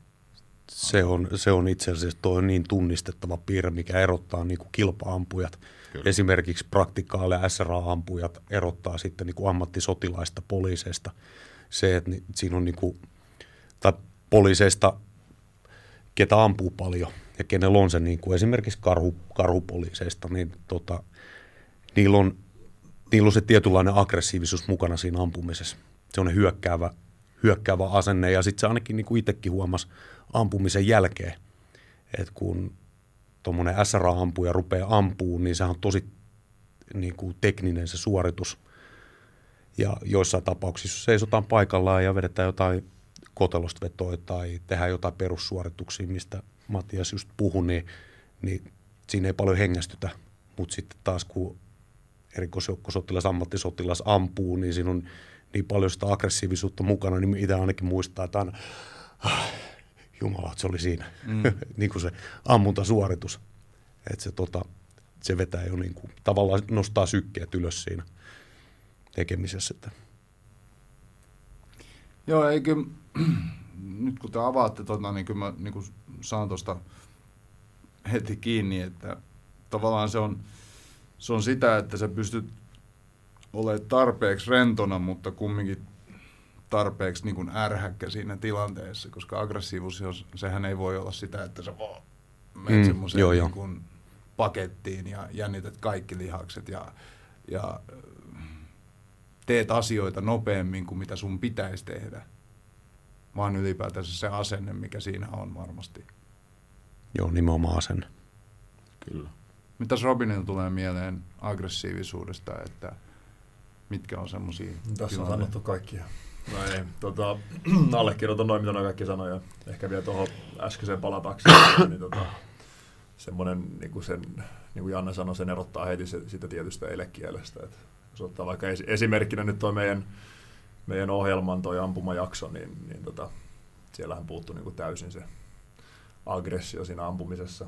se on, se on itse asiassa tuo niin tunnistettava piirre, mikä erottaa niin kuin kilpa-ampujat. Kyllä. Esimerkiksi praktikaale SRA-ampujat erottaa sitten niin kuin ammattisotilaista poliiseista. Se, että siinä on niin kuin, tai poliiseista, ketä ampuu paljon ja kenellä on se niin kuin esimerkiksi karhu, karhupoliiseista, niin tota, niillä, on, niillä on se tietynlainen aggressiivisuus mukana siinä ampumisessa. Se on hyökkäävä, hyökkäävä asenne ja sitten se ainakin niin kuin itsekin huomasi – ampumisen jälkeen. Et kun tuommoinen SRA-ampuja rupeaa ampuun, niin sehän on tosi niin kuin tekninen se suoritus. Ja joissain tapauksissa seisotaan paikallaan ja vedetään jotain kotelosta vetoa tai tehdään jotain perussuorituksia, mistä Matias just puhui, niin, niin siinä ei paljon hengästytä. Mutta sitten taas kun erikoisjoukkosotilas, ammattisotilas ampuu, niin siinä on niin paljon sitä aggressiivisuutta mukana, niin itse ainakin muistaa, että aina Jumala, se oli siinä, mm. niin kuin se ammuntasuoritus. Että se, tota, se vetää jo niin kuin, tavallaan nostaa sykkeet ylös siinä tekemisessä. Että. Joo, eikö, nyt kun te avaatte tota, niin kyllä mä niin kuin saan tuosta heti kiinni, että tavallaan se on, se on sitä, että sä pystyt olemaan tarpeeksi rentona, mutta kumminkin tarpeeksi niin kuin ärhäkkä siinä tilanteessa, koska aggressiivisuus, sehän ei voi olla sitä, että sä vaan menet mm, semmoiseen joo, niin kuin pakettiin ja jännität kaikki lihakset ja, ja teet asioita nopeammin kuin mitä sun pitäisi tehdä, vaan ylipäätänsä se asenne, mikä siinä on varmasti. Joo, nimenomaan asenne. Kyllä. Mitäs Robinilla tulee mieleen aggressiivisuudesta, että mitkä on semmoisia Tässä on sanottu kaikkia. No ei, tota, allekirjoitan noin, mitä noin kaikki sanoja. Ehkä vielä tuohon äskeiseen palatakseen, niin tota, semmoinen, niin kuin, sen, niin kuin Janne sanoi, sen erottaa heti se, sitä tietystä elekielestä. Et jos ottaa vaikka es, esimerkkinä nyt tuo meidän, meidän ohjelman toi ampumajakso, niin, niin tota, siellähän puuttuu niin kuin täysin se aggressio siinä ampumisessa.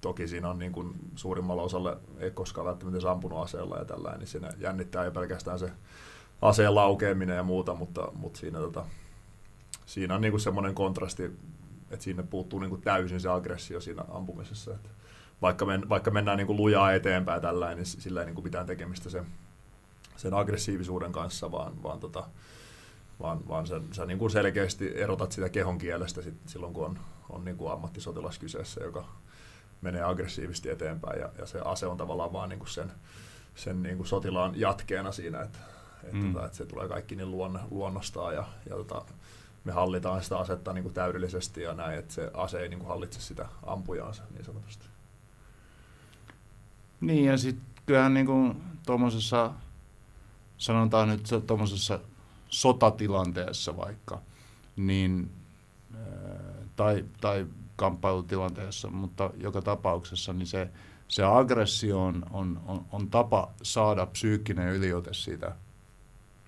Toki siinä on niin kuin suurimmalla osalla ei koskaan välttämättä ampunut aseella ja tällainen, niin siinä jännittää jo pelkästään se aseen laukeaminen ja muuta, mutta, mutta siinä, tota, siinä on niinku semmoinen kontrasti, että siinä puuttuu niinku täysin se aggressio siinä ampumisessa. Että vaikka, men, vaikka mennään niinku lujaa eteenpäin tällä, niin sillä ei niinku mitään tekemistä sen, sen aggressiivisuuden kanssa, vaan, vaan, tota, vaan, vaan sä, sä niinku selkeästi erotat sitä kehon kielestä sit, silloin, kun on, on niinku ammattisotilas kyseessä, joka menee aggressiivisesti eteenpäin ja, ja se ase on tavallaan vaan niinku sen, sen niinku sotilaan jatkeena siinä, että että, mm. tota, että se tulee kaikki niin luon, luonnostaan ja, ja tota, me hallitaan sitä asetta niin kuin täydellisesti ja näin, että se ase ei niin kuin hallitse sitä ampujaansa niin sanotusti. Niin ja sitten kyllähän niin kuin tuommoisessa, sanotaan nyt tuommoisessa sotatilanteessa vaikka, niin, tai, tai kamppailutilanteessa, mutta joka tapauksessa niin se, se aggressio on, on, on, on tapa saada psyykkinen yliote siitä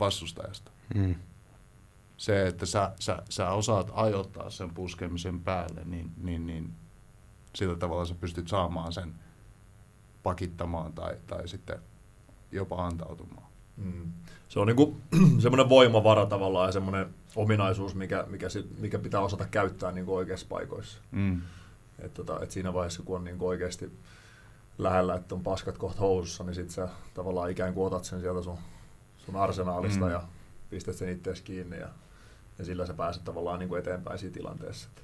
vastustajasta. Mm. Se, että sä, sä, sä osaat ajoittaa sen puskemisen päälle, niin, niin, niin sillä tavalla sä pystyt saamaan sen pakittamaan tai, tai sitten jopa antautumaan. Mm. Se on niinku semmoinen voimavara tavallaan ja semmoinen ominaisuus, mikä, mikä, sit, mikä pitää osata käyttää niinku oikeissa paikoissa. Mm. Et tota, et siinä vaiheessa, kun on niinku oikeasti lähellä, että on paskat kohta housussa, niin sit sä tavallaan ikään kuin otat sen sieltä sun, sun arsenaalista mm. ja pistät sen itseäsi kiinni ja, ja sillä sä pääset tavallaan niinku eteenpäin siinä tilanteessa. Et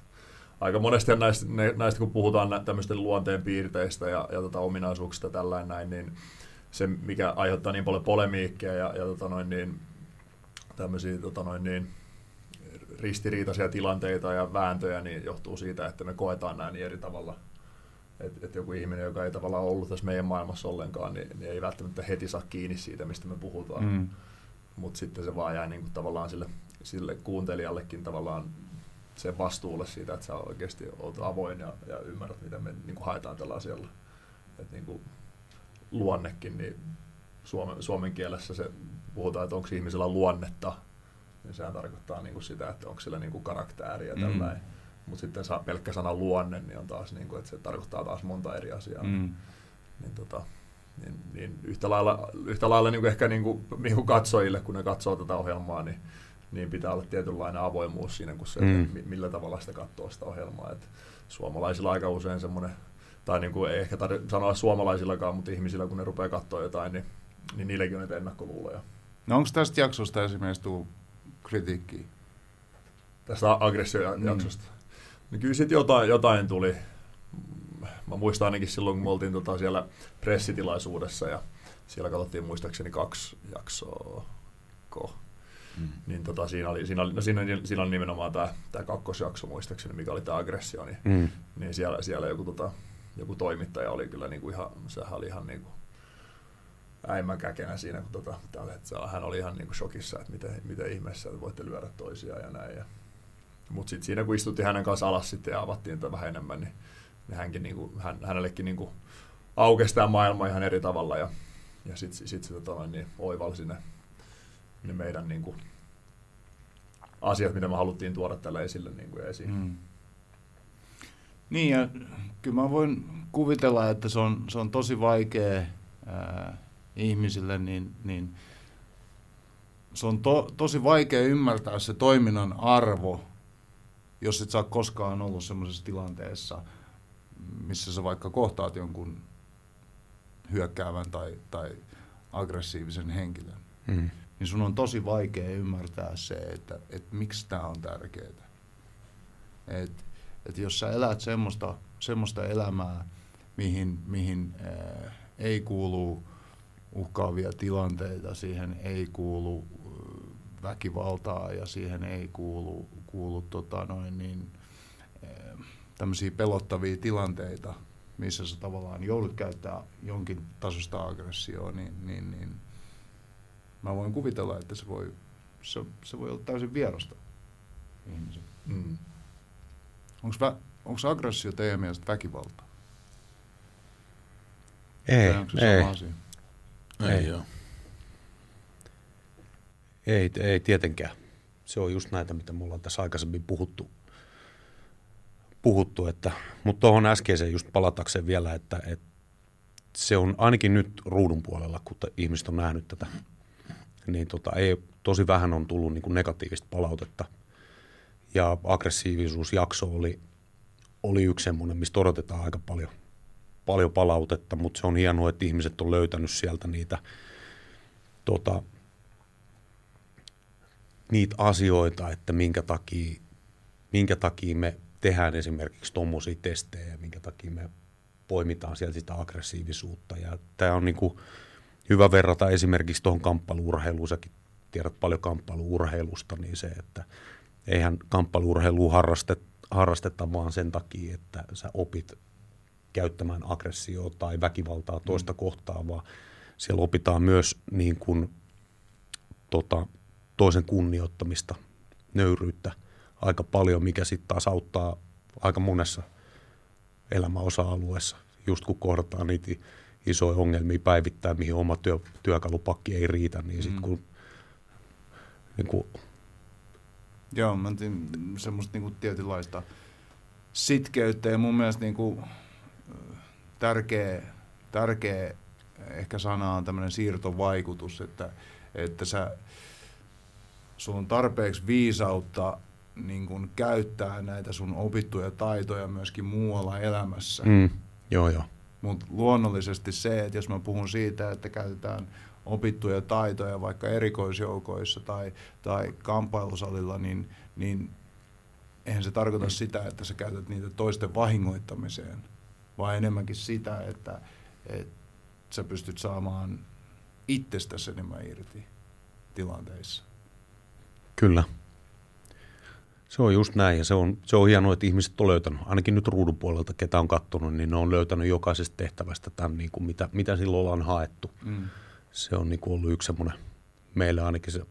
aika monesti näistä, näistä, kun puhutaan tämmöisten luonteen piirteistä ja, ja tota ominaisuuksista tällainen näin, niin se, mikä aiheuttaa niin paljon polemiikkia ja, ja tota noin, niin, tämmöisiä tota noin, niin, ristiriitaisia tilanteita ja vääntöjä, niin johtuu siitä, että me koetaan nämä niin eri tavalla. Että et joku ihminen, joka ei tavallaan ollut tässä meidän maailmassa ollenkaan, niin, niin ei välttämättä heti saa kiinni siitä, mistä me puhutaan. Mm. Mutta sitten se vaan jää niin kuin tavallaan sille, sille kuuntelijallekin tavallaan sen vastuulle siitä, että sä oikeasti olet avoin ja, ja ymmärrät, mitä me niin kuin haetaan tällä asialla. Et niin kuin luonnekin, niin suomen, suomen kielessä se puhutaan, että onko ihmisellä luonnetta, niin sehän tarkoittaa niin kuin sitä, että onko sillä niin kuin karaktääriä mm. tällainen. Mutta sitten saa pelkkä sana luonne, niin on taas, niin kuin, että se tarkoittaa taas monta eri asiaa. Mm. Niin, tota, niin, niin yhtä lailla, yhtä lailla niin kuin ehkä niin kuin, niin kuin katsojille, kun ne katsoo tätä ohjelmaa, niin niin pitää olla tietynlainen avoimuus siinä, kun se, mm. millä tavalla sitä katsoo sitä ohjelmaa. Et suomalaisilla aika usein semmoinen, tai niin kuin ei ehkä tarvitse sanoa suomalaisillakaan, mutta ihmisillä kun ne rupeaa katsoa jotain, niin, niin niilläkin on niitä ennakkoluuloja. No onko tästä jaksosta esimerkiksi tuu kritiikkiä? Tästä aggressiojaksosta? Mm. Niin kyllä sitten jotain, jotain tuli. Mä muistan ainakin silloin, kun me oltiin tota siellä pressitilaisuudessa ja siellä katsottiin muistaakseni kaksi jaksoa. Ko Mm. Niin tota, siinä, oli, siinä, oli, no siinä, siinä oli nimenomaan tämä, tämä kakkosjakso muistaakseni, mikä oli tämä aggressio, niin, mm. niin siellä, siellä joku, tota, joku toimittaja oli kyllä niin kuin ihan, sehän oli ihan niin kuin äimäkäkenä siinä, kun tota, tällä hetkellä, hän oli ihan niin kuin shokissa, että miten, miten ihmeessä voitte lyödä toisiaan ja näin. Ja, mutta sitten siinä kun istuttiin hänen kanssa alas sitten ja avattiin tätä vähän enemmän, niin, niin hänkin, niin kuin, hän, hänellekin niin kuin aukesi tämä maailma ihan eri tavalla ja, ja sitten sit, sit, tota, niin oivalsi ne ne meidän niin kuin, asiat, mitä me haluttiin tuoda tällä esille niin kuin esiin. Mm. Niin ja kyllä mä voin kuvitella, että se on, se on tosi vaikea ää, ihmisille, niin, niin se on to, tosi vaikea ymmärtää se toiminnan arvo, jos et sä ole koskaan ollut sellaisessa tilanteessa, missä sä vaikka kohtaat jonkun hyökkäävän tai, tai aggressiivisen henkilön. Mm niin sun on tosi vaikea ymmärtää se, että, että miksi tämä on tärkeää. Et, et jos sä elät semmoista, semmoista elämää, mihin, mihin ää, ei kuulu uhkaavia tilanteita, siihen ei kuulu väkivaltaa ja siihen ei kuulu, kuulu tota noin niin, tämmöisiä pelottavia tilanteita, missä sä tavallaan joudut käyttää jonkin tasosta aggressioa, niin, niin, niin mä voin kuvitella, että se voi, se, se voi olla täysin vierasta ihmiselle. Mm. Onko aggressio teidän mielestä väkivalta? Ei, ei. Asia? Ei, ei joo. Ei, ei tietenkään. Se on just näitä, mitä me ollaan tässä aikaisemmin puhuttu. puhuttu että, mutta tuohon äskeiseen just palatakseen vielä, että, että se on ainakin nyt ruudun puolella, kun ihmiset on nähnyt tätä niin tota, ei, tosi vähän on tullut niin kuin negatiivista palautetta. Ja aggressiivisuusjakso oli, oli yksi semmoinen, mistä odotetaan aika paljon, paljon palautetta, mutta se on hienoa, että ihmiset on löytänyt sieltä niitä, tota, niitä asioita, että minkä takia, minkä takia me tehdään esimerkiksi tuommoisia testejä, minkä takia me poimitaan sieltä sitä aggressiivisuutta. Ja tämä on niin kuin, hyvä verrata esimerkiksi tuohon kamppailuurheiluun, säkin tiedät paljon kamppailuurheilusta, niin se, että eihän kamppailuurheilua harrastet, harrasteta vaan sen takia, että sä opit käyttämään aggressioa tai väkivaltaa toista mm. kohtaa, vaan siellä opitaan myös niin kuin, tota, toisen kunnioittamista, nöyryyttä aika paljon, mikä sitten taas auttaa aika monessa elämän osa-alueessa, just kun kohdataan niitä isoja ongelmia päivittäin, mihin oma työ, työkalupakki ei riitä, niin sitten mm. kun niin kuin, Joo, mä tiin, semmoista niinku tietynlaista sitkeyttä ja mun mielestä niinku, tärkeä, tärkeä ehkä sana on tämmöinen siirtovaikutus, että, että sä, sulla on tarpeeksi viisautta niin kun käyttää näitä sun opittuja taitoja myöskin muualla elämässä. mm, joo joo. Mutta luonnollisesti se, että jos mä puhun siitä, että käytetään opittuja taitoja vaikka erikoisjoukoissa tai, tai kamppailusalilla, niin, niin eihän se tarkoita sitä, että sä käytät niitä toisten vahingoittamiseen, vaan enemmänkin sitä, että, että sä pystyt saamaan itsestäsi enemmän irti tilanteissa. Kyllä. Se on just näin ja se on, se on hienoa, että ihmiset on löytänyt, ainakin nyt ruudun puolelta, ketä on kattonut, niin ne on löytänyt jokaisesta tehtävästä tämän, niin kuin mitä, mitä silloin ollaan haettu. Mm. Se on niin kuin ollut yksi semmoinen, meille ainakin se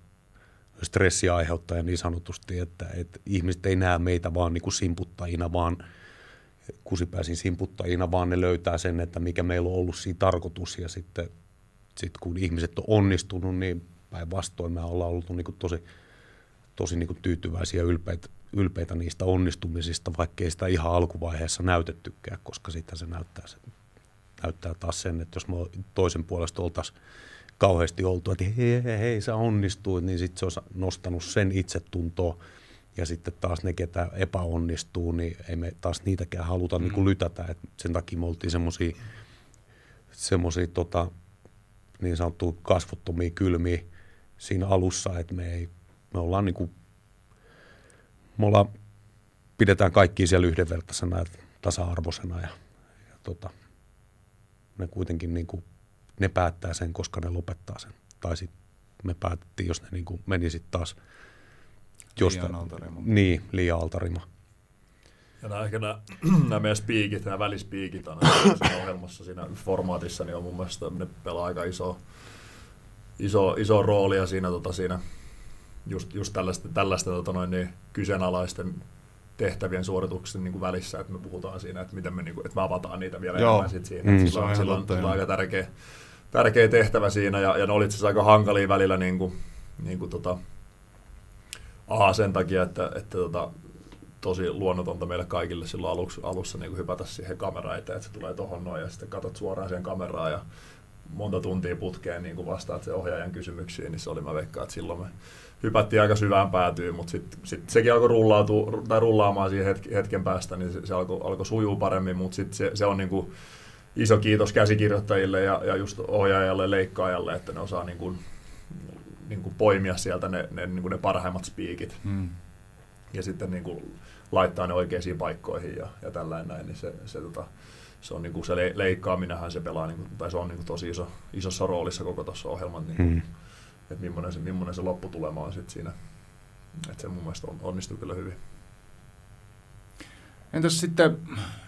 stressiaiheuttaja niin sanotusti, että, että ihmiset ei näe meitä vaan niin kuin simputtajina, vaan kusipäisin simputtajina, vaan ne löytää sen, että mikä meillä on ollut siinä tarkoitus ja sitten sit kun ihmiset on onnistunut, niin päinvastoin me ollaan ollut niin kuin tosi, tosi niin kuin tyytyväisiä ja ylpeitä, ylpeitä niistä onnistumisista, vaikkei sitä ihan alkuvaiheessa näytettykään, koska sitten se näyttää, se näyttää taas sen, että jos me toisen puolesta oltaisiin kauheasti oltu, että hei, hei, hei sä onnistuit, niin sitten se on nostanut sen itsetuntoa. Ja sitten taas ne, ketä epäonnistuu, niin ei me taas niitäkään haluta mm. niin kuin lytätä. Et sen takia me oltiin semmoisia semmosia, tota, niin sanottu kasvottomia kylmiä siinä alussa, että me, ei, me ollaan niin kuin, me ollaan, pidetään kaikki siellä yhdenvertaisena ja tasa-arvoisena ja, ja tota, ne kuitenkin niin kuin ne päättää sen, koska ne lopettaa sen. Tai sitten me päätettiin, jos ne niin kuin meni sitten taas jostain. Liian altarima. Niin, liian altarima. Ja nämä, ehkä nämä, nämä meidän spiikit, nämä välispiikit on siinä ohjelmassa, siinä formaatissa, niin on mun mielestä, ne pelaa aika iso, iso, iso roolia siinä, tota, siinä just, just tällaista, tällaista tota, noin, niin, kyseenalaisten tehtävien suorituksen niin kuin välissä, että me puhutaan siinä, että miten me, niin kuin, että me avataan niitä vielä Joo. enemmän sit siinä. Mm, sillä, on, sillä, on, sillä on aika tärkeä, tärkeä tehtävä siinä, ja, ja ne oli itse aika hankalia välillä niin kuin, niin kuin tota, aha, sen takia, että, että tota, tosi luonnotonta meille kaikille silloin aluksi, alussa niin kuin hypätä siihen kameraan eteen, että se tulee tuohon noin ja sitten katsot suoraan siihen kameraan ja monta tuntia putkeen niin kuin vastaat se ohjaajan kysymyksiin, niin se oli mä veikkaan, että silloin me hypättiin aika syvään päätyyn, mutta sitten sit sekin alkoi rullautua, tai rullaamaan siihen hetken, hetken päästä, niin se, se alkoi, alkoi sujuu paremmin, mutta sitten se, se on niin kuin iso kiitos käsikirjoittajille ja, ja just ohjaajalle, leikkaajalle, että ne osaa niin kuin, niin kuin poimia sieltä ne, ne, niin kuin ne parhaimmat spiikit. Hmm. Ja sitten niin kuin laittaa ne oikeisiin paikkoihin ja, ja tällainen näin, niin se, se, tota, se on niin kuin se le, leikkaaminenhan se pelaa, niin kuin, tai se on niin kuin tosi iso, isossa roolissa koko tuossa ohjelman niin hmm että millainen se, millainen se lopputulema on sitten siinä. Että se mun mielestä on, onnistuu kyllä hyvin. Entäs sitten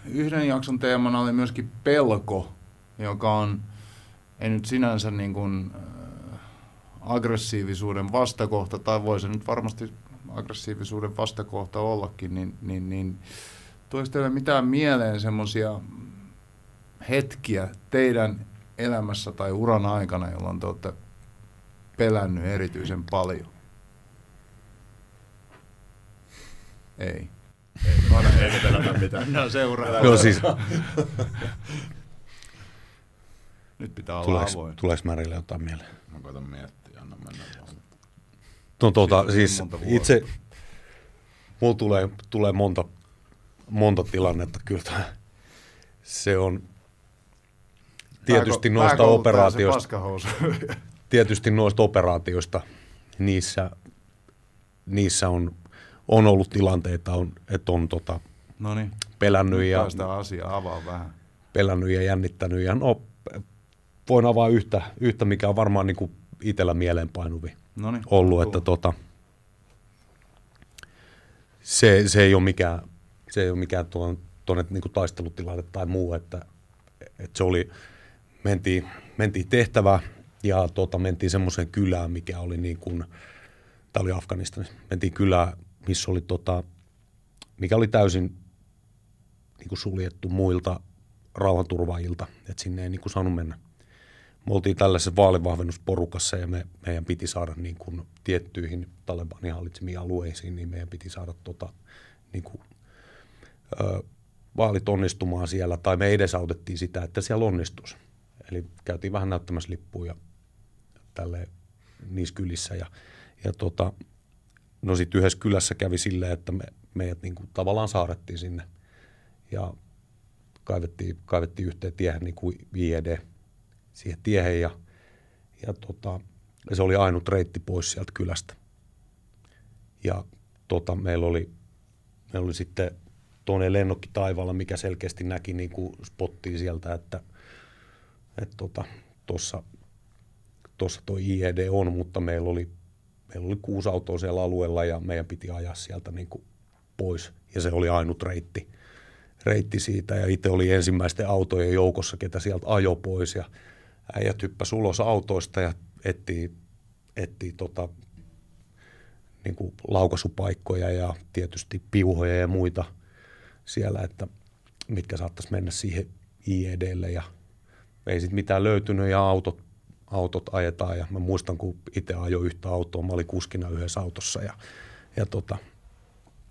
yhden jakson teemana oli myöskin pelko, joka on, ei nyt sinänsä niin kuin, äh, aggressiivisuuden vastakohta, tai voi se nyt varmasti aggressiivisuuden vastakohta ollakin, niin, niin, niin tuoisi teille mitään mieleen semmoisia hetkiä teidän elämässä tai uran aikana, jolloin te olette pelännyt erityisen paljon? Ei. Ei, no, ei mitään. No seuraa. Joo siis. Nyt pitää olla tuleeko, avoin. Tuleeko Märille jotain mieleen? Mä koitan miettiä, anna mennä vaan. No tuota, siis itse, mulla tulee, tulee monta, monta tilannetta kyllä. Se on tietysti noista operaatioista. tietysti noista operaatioista, niissä, niissä on, on ollut tilanteita, on, että on tota, Noniin. pelännyt, ja, sitä asiaa avaa vähän. pelännyt ja jännittänyt. Ja no, voin avaa yhtä, yhtä mikä on varmaan niin kuin itsellä mieleenpainuvi Noniin, ollut, että tota, se, se ei ole mikään, se ei ole mikään tuon, tuonne niin kuin taistelutilanne tai muu, että, että se oli, mentiin, mentiin tehtävään, ja tota, mentiin semmoiseen kylään, mikä oli niin kuin, tämä oli Afganistanissa, mentiin kylään, missä oli tota, mikä oli täysin niin kuin suljettu muilta rauhanturvaajilta, että sinne ei niin kuin saanut mennä. Me oltiin tällaisessa vaalivahvennusporukassa ja me, meidän piti saada niin kuin tiettyihin Talebanin hallitsemiin alueisiin, niin meidän piti saada tota, niin kuin, ö, vaalit onnistumaan siellä, tai me edesautettiin sitä, että siellä onnistuisi. Eli käytiin vähän näyttämässä lippuja tälle niissä kylissä. Ja, ja tota, no sitten yhdessä kylässä kävi silleen, että me, meidät niin kuin tavallaan saarettiin sinne. Ja kaivettiin, kaivettiin yhteen tiehen niin kuin IED siihen tiehen ja, ja, tota, se oli ainut reitti pois sieltä kylästä. Ja tota, meillä, oli, meillä oli sitten tuonne lennokki taivaalla, mikä selkeästi näki niin kuin spottiin sieltä, että että tota, tuossa tuossa tuo IED on, mutta meillä oli, meillä oli kuusi autoa siellä alueella ja meidän piti ajaa sieltä niin kuin pois. Ja se oli ainut reitti, reitti siitä ja itse oli ensimmäisten autojen joukossa, ketä sieltä ajo pois ja äijät hyppäsi ulos autoista ja etsii, etsii tota, niin kuin laukaisupaikkoja ja tietysti piuhoja ja muita siellä, että mitkä saattaisi mennä siihen IEDlle ja ei sitten mitään löytynyt ja autot, autot ajetaan ja mä muistan, kun itse ajoin yhtä autoa, mä olin kuskina yhdessä autossa ja, ja tota,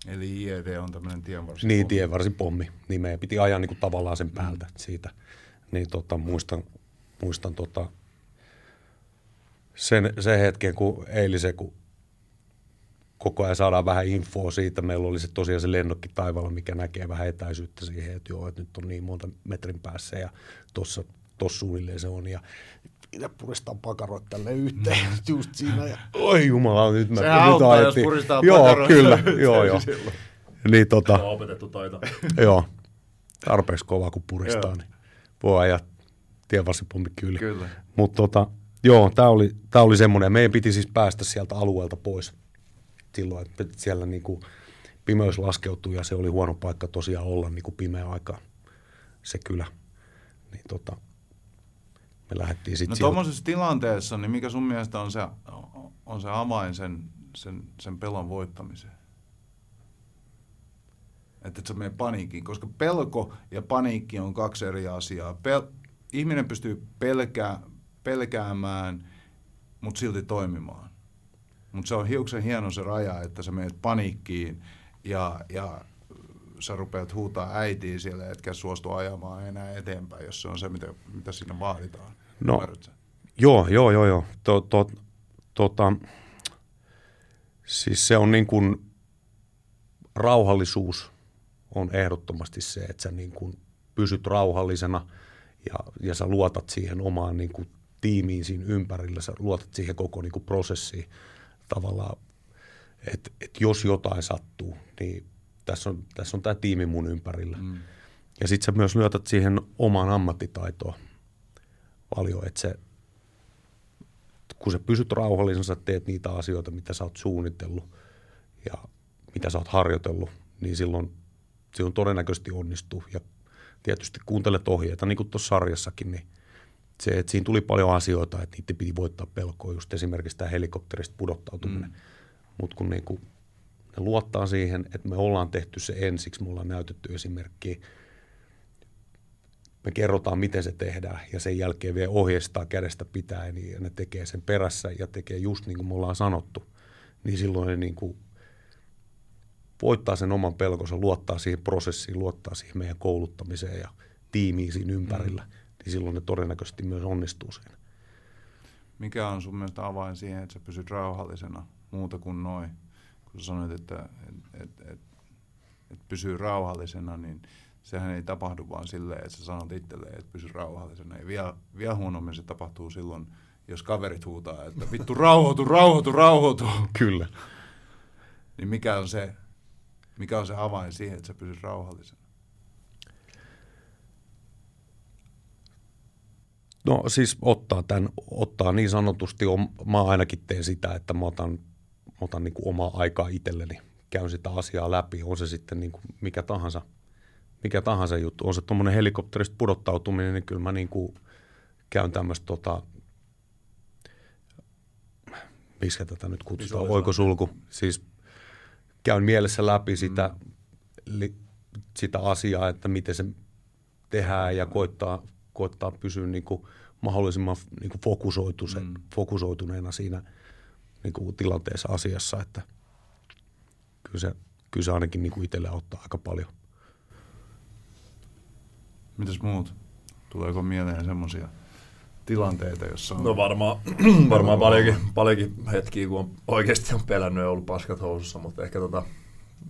Eli IED on tämmöinen tienvarsi. Niin, tienvarsipommi. Niin meidän piti ajaa niin kuin tavallaan sen päältä mm. siitä. Niin tota, muistan, muistan tota, sen, sen hetken, kun eilisen, kun koko ajan saadaan vähän infoa siitä. Meillä oli se tosiaan se lennokki taivaalla, mikä näkee vähän etäisyyttä siihen, että joo, että nyt on niin monta metrin päässä ja tuossa tossa suunnilleen se on. Ja itse puristan pakaroit tälle yhteen mm. just siinä. Ja, oi jumala, nyt mä Se nyt auttaa, jos puristaa Joo, kyllä, joo, joo. Niin tota, On opetettu taito. joo, tarpeeksi kova kun puristaa, niin voi ajaa tienvarsipommi kyllä. Kyllä. Mutta tota, joo, tämä oli, tää oli semmoinen. Meidän piti siis päästä sieltä alueelta pois silloin, että siellä niinku pimeys laskeutui ja se oli huono paikka tosiaan olla niinku pimeä aika se kylä. Niin tota, me lähdettiin sitten No tuommoisessa tilanteessa, niin mikä sun mielestä on se, on se avain sen, sen, sen pelon voittamiseen? Että et sä mene paniikkiin, koska pelko ja paniikki on kaksi eri asiaa. Pel- ihminen pystyy pelkää, pelkäämään, mutta silti toimimaan. Mutta se on hiuksen hieno se raja, että sä menet paniikkiin ja, ja sä rupeat huutaa äitiin siellä, etkä suostu ajamaan enää eteenpäin, jos se on se, mitä, mitä siinä vaaditaan. No. Joo, joo, joo, joo. To, to, tota, siis se on niin kuin, rauhallisuus on ehdottomasti se, että sä niin kuin pysyt rauhallisena ja, ja sä luotat siihen omaan niin kuin tiimiin siinä ympärillä, sä luotat siihen koko niin kuin prosessiin tavallaan, että et jos jotain sattuu, niin tässä on, tässä on tämä tiimi mun ympärillä. Mm. Ja sitten sä myös lyötät siihen omaan ammattitaitoon paljon, että se, kun sä pysyt rauhallisena, sä teet niitä asioita, mitä sä oot suunnitellut ja mitä sä oot harjoitellut, niin silloin, silloin todennäköisesti onnistuu. Ja tietysti kuuntelet ohjeita, niin kuin tuossa sarjassakin, niin se, että siinä tuli paljon asioita, että niitä piti voittaa pelkoa, just esimerkiksi tämä helikopterista pudottautuminen. Mm. Mutta kun niinku, ne luottaa siihen, että me ollaan tehty se ensiksi, me ollaan näytetty esimerkkiä, me kerrotaan, miten se tehdään, ja sen jälkeen vielä ohjeistaa kädestä pitää, niin ja ne tekee sen perässä ja tekee just niin kuin me ollaan sanottu, niin silloin ne niin kuin voittaa sen oman pelkonsa, luottaa siihen prosessiin, luottaa siihen meidän kouluttamiseen ja tiimiin siinä ympärillä, mm. niin silloin ne todennäköisesti myös onnistuu siinä. Mikä on sun mielestä avain siihen, että sä pysyt rauhallisena muuta kuin noin? Kun sä sanoit, että et, et, et, et pysyy rauhallisena, niin sehän ei tapahdu vaan silleen, että sä sanot itselleen, että pysy rauhallisena. Ja vielä, vielä huonommin se tapahtuu silloin, jos kaverit huutaa, että vittu rauhoitu, rauhoitu, rauhoitu. Kyllä. Niin mikä on se, mikä on se avain siihen, että sä pysyt rauhallisena? No siis ottaa, tämän, ottaa niin sanotusti, mä ainakin teen sitä, että mä otan, mä otan niin kuin omaa aikaa itselleni, käyn sitä asiaa läpi, on se sitten niin kuin mikä tahansa, mikä tahansa juttu, on se tuommoinen helikopterista pudottautuminen, niin kyllä mä niin kuin käyn tämmöistä tota, miksi tätä nyt kutsutaan, oikosulku. Siis käyn mielessä läpi sitä, mm. li, sitä asiaa, että miten se tehdään ja koittaa, koittaa pysyä niin kuin mahdollisimman niin kuin mm. fokusoituneena siinä niin kuin tilanteessa asiassa, että kyllä se, kyllä se ainakin niin kuin itselle auttaa aika paljon. Mitäs muut? Tuleeko mieleen semmoisia tilanteita, jossa on... No varmaan, varmaan paljonkin, paljonkin hetkiä, kun on oikeasti on pelännyt ja ollut paskat housussa, mutta ehkä tota,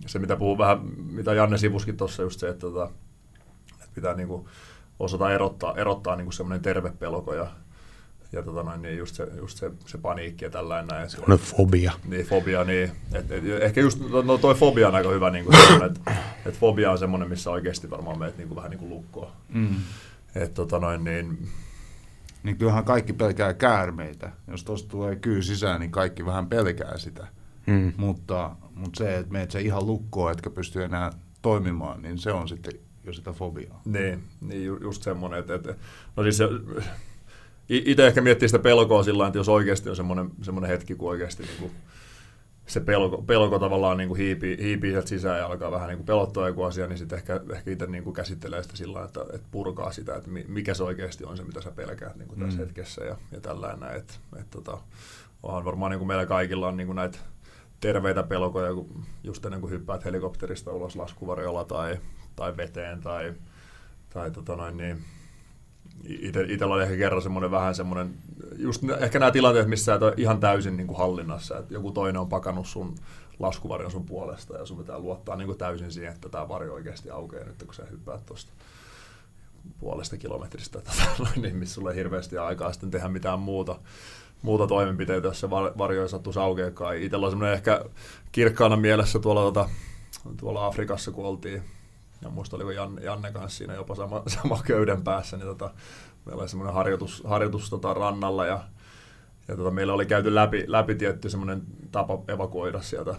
se, mitä puhuu vähän, mitä Janne sivuskin tuossa, just se, että, tota, että pitää niinku osata erottaa, erottaa niinku semmoinen terve pelko ja, ja tota noin, niin just, se, just se, se paniikki ja tällainen. Semmoinen fobia. Niin, fobia, niin. Et, et, ehkä just no, no toi fobia on aika hyvä, niin että et fobia on semmoinen, missä oikeasti varmaan meet niin kuin, vähän niin kuin lukkoon. Mm. Et, tota noin, niin, niin kyllähän kaikki pelkää käärmeitä. Jos tuosta tulee kyy sisään, niin kaikki vähän pelkää sitä. Mm. Mutta, mutta se, että meet se ihan lukkoon, etkä pysty enää toimimaan, niin se on sitten jo sitä fobiaa. Niin, niin ju, just semmoinen, että, että no siis se, itse ehkä miettii sitä pelkoa sillä että jos oikeasti on semmoinen, semmoinen hetki, kun oikeasti niin kuin, se pelko, pelko tavallaan niin kuin hiipii, hiipii sieltä sisään ja alkaa vähän niin kuin pelottaa joku asia, niin sitten ehkä, ehkä itse niin kuin käsittelee sitä sillä että, että purkaa sitä, että mikä se oikeasti on se, mitä sä pelkäät niin kuin tässä mm. hetkessä ja, ja tällainen. Että, että, tota, onhan varmaan niin kuin meillä kaikilla on niin kuin näitä terveitä pelkoja, kun just ennen kuin hyppäät helikopterista ulos laskuvarjolla tai, tai veteen tai, tai tota noin, niin, itsellä oli ehkä kerran semmoinen vähän semmoinen, just ehkä nämä tilanteet, missä et ole ihan täysin niin kuin hallinnassa, että joku toinen on pakannut sun laskuvarjon sun puolesta ja sun pitää luottaa niin kuin täysin siihen, että tämä varjo oikeasti aukeaa nyt, kun sä hyppäät tuosta puolesta kilometristä, tota, niin missä sulle ei hirveästi aikaa sitten tehdä mitään muuta, muuta toimenpiteitä, jos se varjo ei sattuisi aukeakaan. Itsellä on semmoinen ehkä kirkkaana mielessä tuolla, tuota, tuolla Afrikassa, kun oltiin ja muista oliko Janne, Janne kanssa siinä jopa sama, sama köyden päässä, niin tota, meillä oli semmoinen harjoitus, harjoitus tota, rannalla ja, ja tota, meillä oli käyty läpi, läpi tietty semmoinen tapa evakuoida sieltä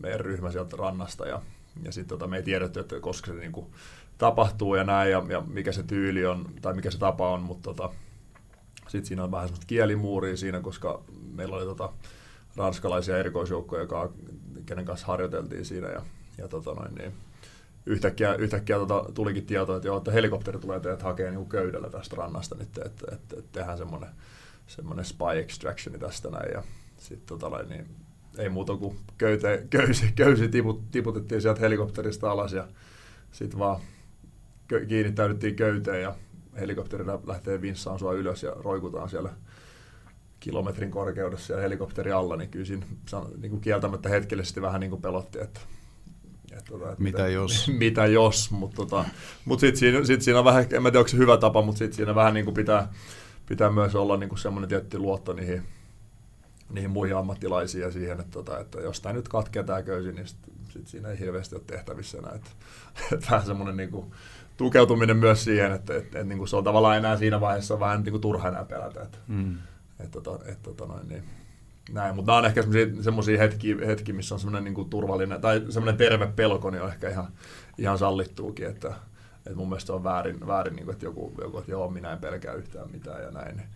meidän ryhmä sieltä rannasta ja, ja sitten tota, me ei tiedetty, että koska se niin kuin, tapahtuu ja näin ja, ja, mikä se tyyli on tai mikä se tapa on, mutta tota, sitten siinä on vähän semmoista kielimuuria siinä, koska meillä oli tota, ranskalaisia erikoisjoukkoja, kenen kanssa harjoiteltiin siinä ja, ja tota noin, niin, yhtäkkiä, yhtäkkiä tota, tulikin tieto, että, joo, että helikopteri tulee teidät hakemaan niin köydellä tästä rannasta nyt, että, että, että, että tehdään semmoinen, semmoinen spy extractioni tästä näin. Ja sitten tota, niin, ei muuta kuin köyte, köysi, köysi tiput, tiputettiin sieltä helikopterista alas ja sitten vaan kö, kiinnittäydyttiin köyteen ja helikopteri lähtee vinssaan sua ylös ja roikutaan siellä kilometrin korkeudessa ja helikopteri alla, niin kyllä siinä niin kieltämättä hetkellisesti vähän niin kuin pelotti, että et, tota, että mitä, jos? mitä jos, mutta tota, mut sitten siinä, sit siinä on vähän, en mä tiedä onko se hyvä tapa, mutta sitten siinä vähän niin kuin pitää, pitää myös olla niin kuin semmoinen tietty luotto niihin, niihin muihin ammattilaisiin ja siihen, että, tota, että jos tämä nyt katkeaa tämä köysi, niin sitten sit siinä ei hirveästi ole tehtävissä enää. Että, että vähän semmoinen niin kuin, tukeutuminen myös siihen, että, että, että, että niin kuin se on tavallaan enää siinä vaiheessa vähän niin kuin turha enää pelätä. Että, mm. että, että, että, että, noin, niin, näin, mutta nämä on ehkä semmoisia hetkiä, hetki, missä on semmoinen niin turvallinen tai semmoinen terve pelko, niin on ehkä ihan, ihan sallittuukin, että, että mun mielestä on väärin, väärin niin kuin, että joku, joku, että joo, minä en pelkää yhtään mitään ja näin, niin,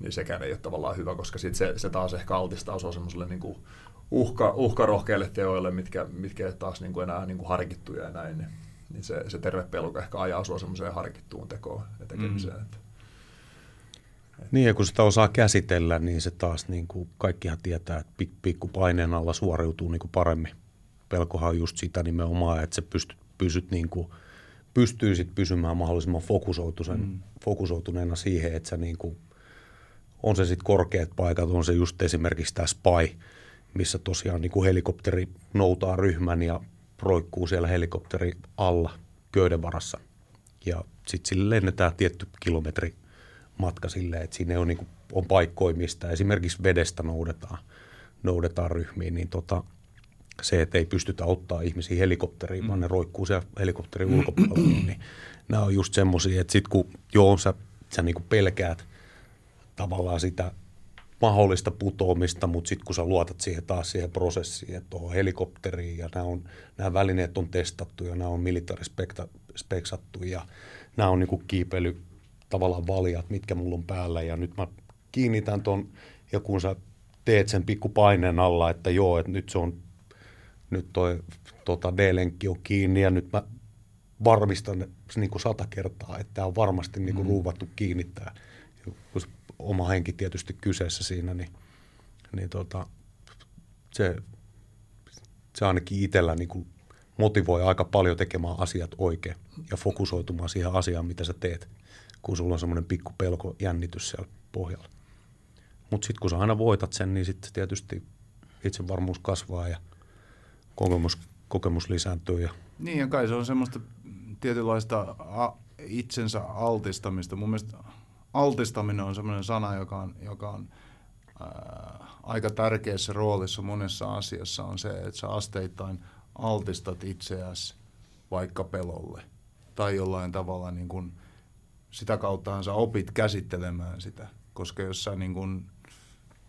niin sekään ei ole tavallaan hyvä, koska sit se, se taas ehkä altistaa osa semmoiselle niin kuin uhka, uhkarohkeille teoille, mitkä, mitkä ei taas niin kuin enää niin kuin harkittuja ja näin, niin, niin se, se terve pelko ehkä ajaa sua semmoiseen harkittuun tekoon ja tekemiseen. Mm. Että. Niin, ja kun sitä osaa käsitellä, niin se taas, niin kuin kaikkihan tietää, että pik, pikkupaineen alla suoriutuu niin kuin paremmin. Pelkohan on just sitä nimenomaan, että se pystyt, pysyt niin kuin, pystyy sit pysymään mahdollisimman mm. fokusoituneena siihen, että sä niin kuin, on se sitten korkeat paikat, on se just esimerkiksi tämä Spy, missä tosiaan niin kuin helikopteri noutaa ryhmän ja roikkuu siellä helikopteri alla köyden varassa. Ja sitten sille lennetään tietty kilometri matka silleen, että siinä on, niin kuin, on paikkoja, mistä esimerkiksi vedestä noudetaan, noudetaan ryhmiin, niin tota, se, että ei pystytä ottaa ihmisiä helikopteriin, mm. vaan ne roikkuu siellä helikopterin mm. ulkopuolella, niin nämä on just semmoisia, että sitten kun joo, sä, sä niin kuin pelkäät tavallaan sitä mahdollista putoamista, mutta sitten kun sä luotat siihen taas siihen prosessiin, että tuohon helikopteriin ja nämä, on, nämä välineet on testattu ja nämä on militarispeksattu ja nämä on niin kuin tavallaan valjat, mitkä mulla on päällä ja nyt mä kiinnitän ton ja kun sä teet sen pikku paineen alla, että joo, että nyt se on, nyt toi tota D-lenkki on kiinni ja nyt mä varmistan niin kuin sata kertaa, että tämä on varmasti niin kuin mm. ruuvattu kiinnittää. Oma henki tietysti kyseessä siinä, niin, niin tota, se, se ainakin itsellä niin kuin motivoi aika paljon tekemään asiat oikein ja fokusoitumaan siihen asiaan, mitä sä teet, kun sulla on semmoinen pikku pelko jännitys siellä pohjalla. Mutta sitten kun sä aina voitat sen, niin sitten tietysti itsevarmuus kasvaa ja kokemus, kokemus lisääntyy. Ja... Niin ja kai se on semmoista tietynlaista a- itsensä altistamista. Mun mielestä altistaminen on semmoinen sana, joka on, joka on ää, aika tärkeässä roolissa monessa asiassa on se, että sä asteittain altistat itseäsi vaikka pelolle. Tai jollain tavalla niin kun, sitä kauttahan sä opit käsittelemään sitä. Koska jos sä niin kun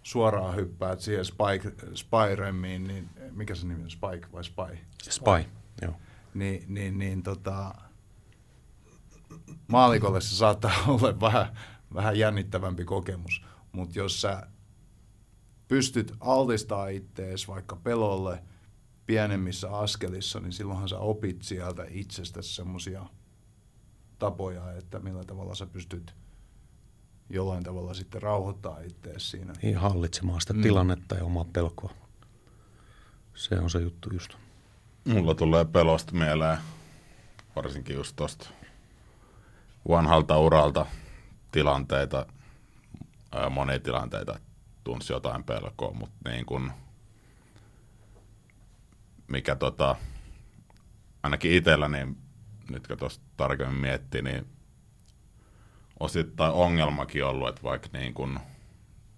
suoraan hyppäät siihen Spike, Spyremiin, niin mikä se nimi on, Spike vai Spy? Spy, joo. Niin, niin, niin tota, maalikolle se saattaa olla vähän, vähän jännittävämpi kokemus. Mutta jos sä pystyt altistaa ittees vaikka pelolle pienemmissä askelissa, niin silloinhan sä opit sieltä itsestäsi semmoisia tapoja, että millä tavalla sä pystyt jollain tavalla sitten rauhoittaa ittees siinä. Niin hallitsemaan sitä mm. tilannetta ja omaa pelkoa. Se on se juttu just. Mulla tulee pelosta mieleen, varsinkin just tosta vanhalta uralta tilanteita, monia tilanteita, tunsi jotain pelkoa, mutta niin kun, mikä tota, ainakin itsellä, niin nyt kun tuosta tarkemmin miettii, niin osittain ongelmakin ollut, että vaikka niin kun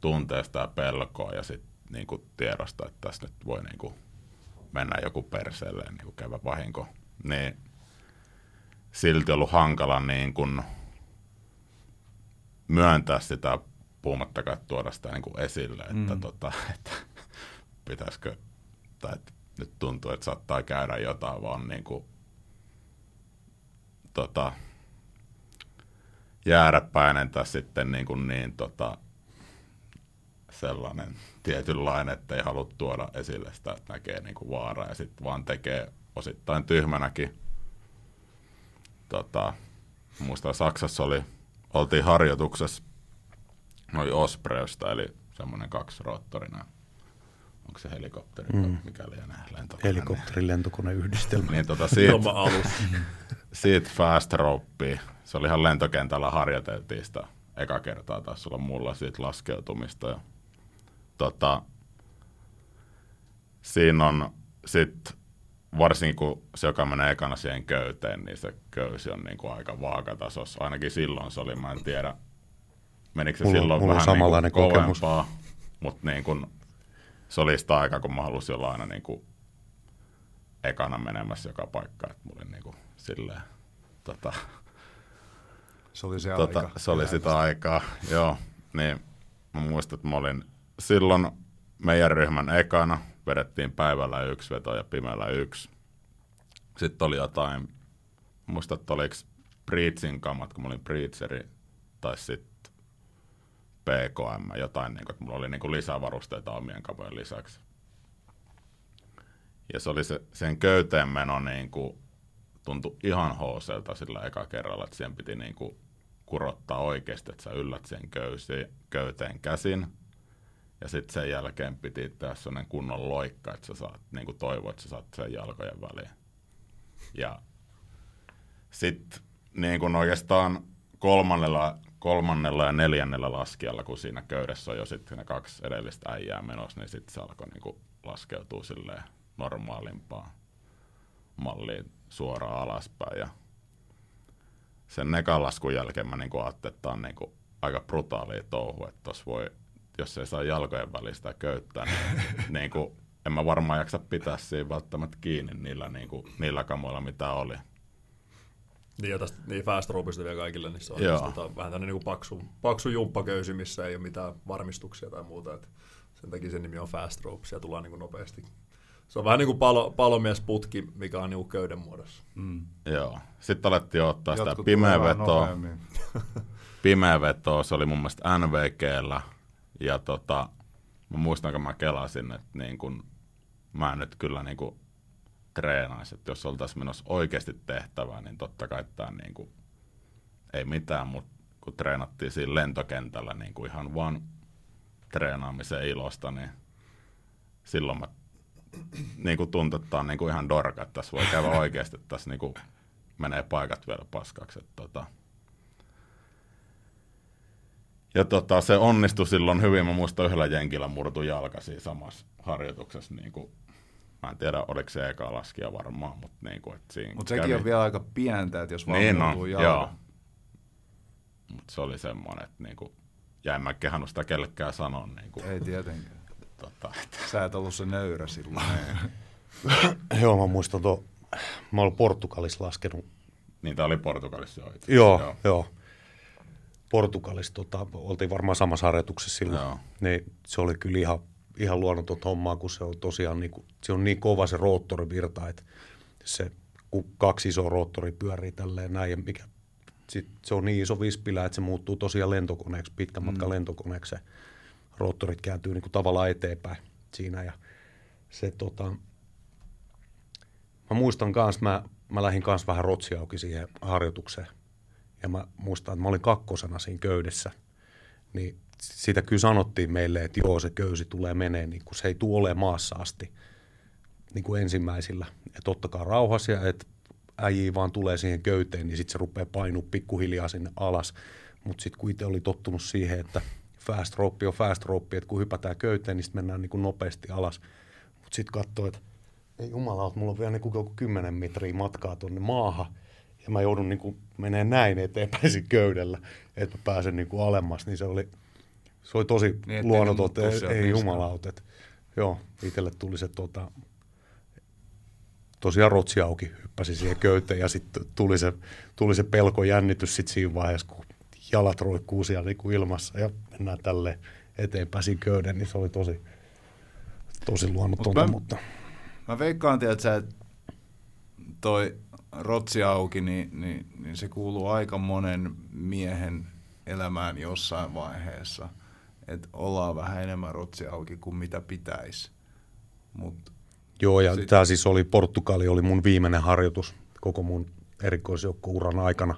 tuntee sitä pelkoa ja sitten niin tiedostaa, että tässä nyt voi niin kun mennä joku perseelle niin kuin käydä vahinko, niin silti ollut hankala niin kuin myöntää sitä puhumattakaan tuoda sitä niin kuin esille, että, mm. tota, että pitäisikö, tai että nyt tuntuu, että saattaa käydä jotain, vaan niin kuin, tota, jääräpäinen tai sitten niin, kuin niin tota, sellainen tietynlainen, että ei halua tuoda esille sitä, että näkee niin kuin vaaraa ja sitten vaan tekee osittain tyhmänäkin. Tota, muistan Saksassa oli, oltiin harjoituksessa noin Ospreysta, eli semmoinen kaksiroottorina. Onko se helikopteri, mm. mikä lienee lentokone? Helikopterin lentokoneyhdistelmä. niin tota siitä, siitä fast ropea. Se oli ihan lentokentällä harjoiteltiin sitä eka kertaa taas olla mulla siitä laskeutumista. Ja tota, siinä on sitten, varsinkin kun se, joka menee ekana siihen köyteen, niin se köysi on niin kuin aika vaakatasossa. Ainakin silloin se oli, mä en tiedä, menikö se mulla, silloin mulla vähän niin kuin kokemus. kovempaa, mutta niin kuin, se oli sitä aikaa, kun mä halusin olla aina niin kuin ekana menemässä joka paikka, että mulla oli niin kuin silleen, tota, Se oli se tota, aika. se oli sitä aikaa, joo. Niin mä muistan, että mä olin silloin meidän ryhmän ekana, vedettiin päivällä yksi veto ja pimeällä yksi. Sitten oli jotain, muistan, että oliko Breedsin kamat, kun mä olin Breedseri, tai sitten PKM, jotain, niin kuin, että mulla oli niin kuin lisävarusteita omien kamojen lisäksi. Ja se oli se, sen köyteen meno niin kuin, tuntui ihan hooselta sillä eka kerralla, että siihen piti niin kuin, kurottaa oikeasti, että sä yllät sen köysi, köyteen käsin. Ja sitten sen jälkeen piti tehdä sellainen kunnon loikka, että sä saat, niin kuin toivoa, että sä saat sen jalkojen väliin. Ja sitten niin kuin oikeastaan kolmannella, kolmannella ja neljännellä laskijalla, kun siinä köydessä on jo sitten ne kaksi edellistä äijää menossa, niin sitten se alkoi niin kuin laskeutua silleen normaalimpaan malliin suoraan alaspäin. Ja sen nekan laskun jälkeen mä niinku ajattelin, että tämä on niinku aika brutaalia touhu, että tos voi, jos ei saa jalkojen välistä köyttää, niin niinku, en mä varmaan jaksa pitää siinä välttämättä kiinni niillä, niinku, niillä kamoilla, mitä oli. Niin ja tästä niin fast ropeista vielä kaikille, niin se on tota, vähän tämmöinen niin paksu, paksu jumppaköysi, missä ei ole mitään varmistuksia tai muuta. Et sen takia sen nimi on fast rope, siellä tullaan niin kuin nopeasti. Se on vähän niin kuin palo, palomiesputki, mikä on niin köyden muodossa. Mm. Joo. Sitten alettiin ottaa sitä Jotkut pimeä tulee vähän vetoa. nopeammin. pimeä veto, se oli mun mielestä NVGllä. Ja tota, mä muistan, kun mä kelasin, että niin kun, mä en nyt kyllä niin kun treenaisi, että jos oltaisiin menossa oikeasti tehtävään, niin totta kai tämä niin kuin, ei mitään, mutta kun treenattiin siinä lentokentällä niin kuin ihan vaan treenaamisen ilosta, niin silloin mä niin kuin tuntui, että on niin kuin ihan dorka, että tässä voi käydä oikeasti, että tässä niin kuin menee paikat vielä paskaksi. Että tota. Ja tota, se onnistui silloin hyvin. Mä muistan yhdellä jenkillä murtu jalka siinä samassa harjoituksessa. Niin kuin, mä en tiedä, oliko se eka laskija varmaan, mutta niin kuin, että siinä Mutta sekin kävi. on vielä aika pientä, että jos vaan Niin on, jalka. joo. Mutta se oli semmoinen, että niin kuin, ja en mä kehannut sitä kellekään sanoa. Niin kuin, Ei tietenkään. Tota, että, Sä et ollut se nöyrä silloin. Joo, mä muistan tuo, mä olen Portugalissa laskenut. niin tämä oli Portugalissa jo itse Joo, joo. joo. Portugalissa tota, oltiin varmaan samassa harjoituksessa silloin. Joo. Niin, se oli kyllä ihan, ihan luonnotonta hommaa, kun se on tosiaan niin kuin, se on niin kova se roottorivirta, että se, kun kaksi isoa roottori pyörii tälleen näin, ja mikä, sit se on niin iso vispilä, että se muuttuu tosiaan lentokoneeksi, pitkän matkan lentokoneeksi. Roottorit kääntyy niin kuin tavallaan eteenpäin siinä ja se tota, mä muistan kans, mä, mä lähdin kans vähän rotsi auki siihen harjoitukseen. Ja mä muistan, että mä olin kakkosena siinä köydessä. Niin sitä kyllä sanottiin meille, että joo, se köysi tulee menee, niin kun se ei tule ole maassa asti niin kuin ensimmäisillä. Että ottakaa rauhasia, että äijii vaan tulee siihen köyteen, niin sitten se rupeaa painua pikkuhiljaa sinne alas. Mutta sitten kun itse oli tottunut siihen, että fast rope on fast rope, että kun hypätään köyteen, niin sitten mennään niin kuin nopeasti alas. Mutta sitten katsoo, että ei jumala, mulla on vielä niin kuin joku 10 metriä matkaa tuonne maahan. Ja mä joudun niin kuin näin eteenpäin köydellä, että mä pääsen niin kuin alemmas. Niin se oli, se oli tosi Niin, luonnoton, ei, ei mistään. jumalaut. Että, joo, itselle tuli se tota, tosiaan rotsi auki, hyppäsi siihen köyteen ja sitten tuli se, tuli se pelko jännitys sitten siinä vaiheessa, kun jalat roikkuu siellä niin kuin ilmassa ja mennään tälle eteenpäin siinä köyden, niin se oli tosi, tosi luonnotonta, Mut mä- mutta Mä veikkaan, tiedät sä, että toi rotsi auki, niin, niin, niin se kuuluu aika monen miehen elämään jossain vaiheessa. Että ollaan vähän enemmän rotsi auki kuin mitä pitäisi. Mutta Joo, ja Sit- tämä siis oli, Portugali oli mun viimeinen harjoitus koko mun erikoisjoukkouran aikana.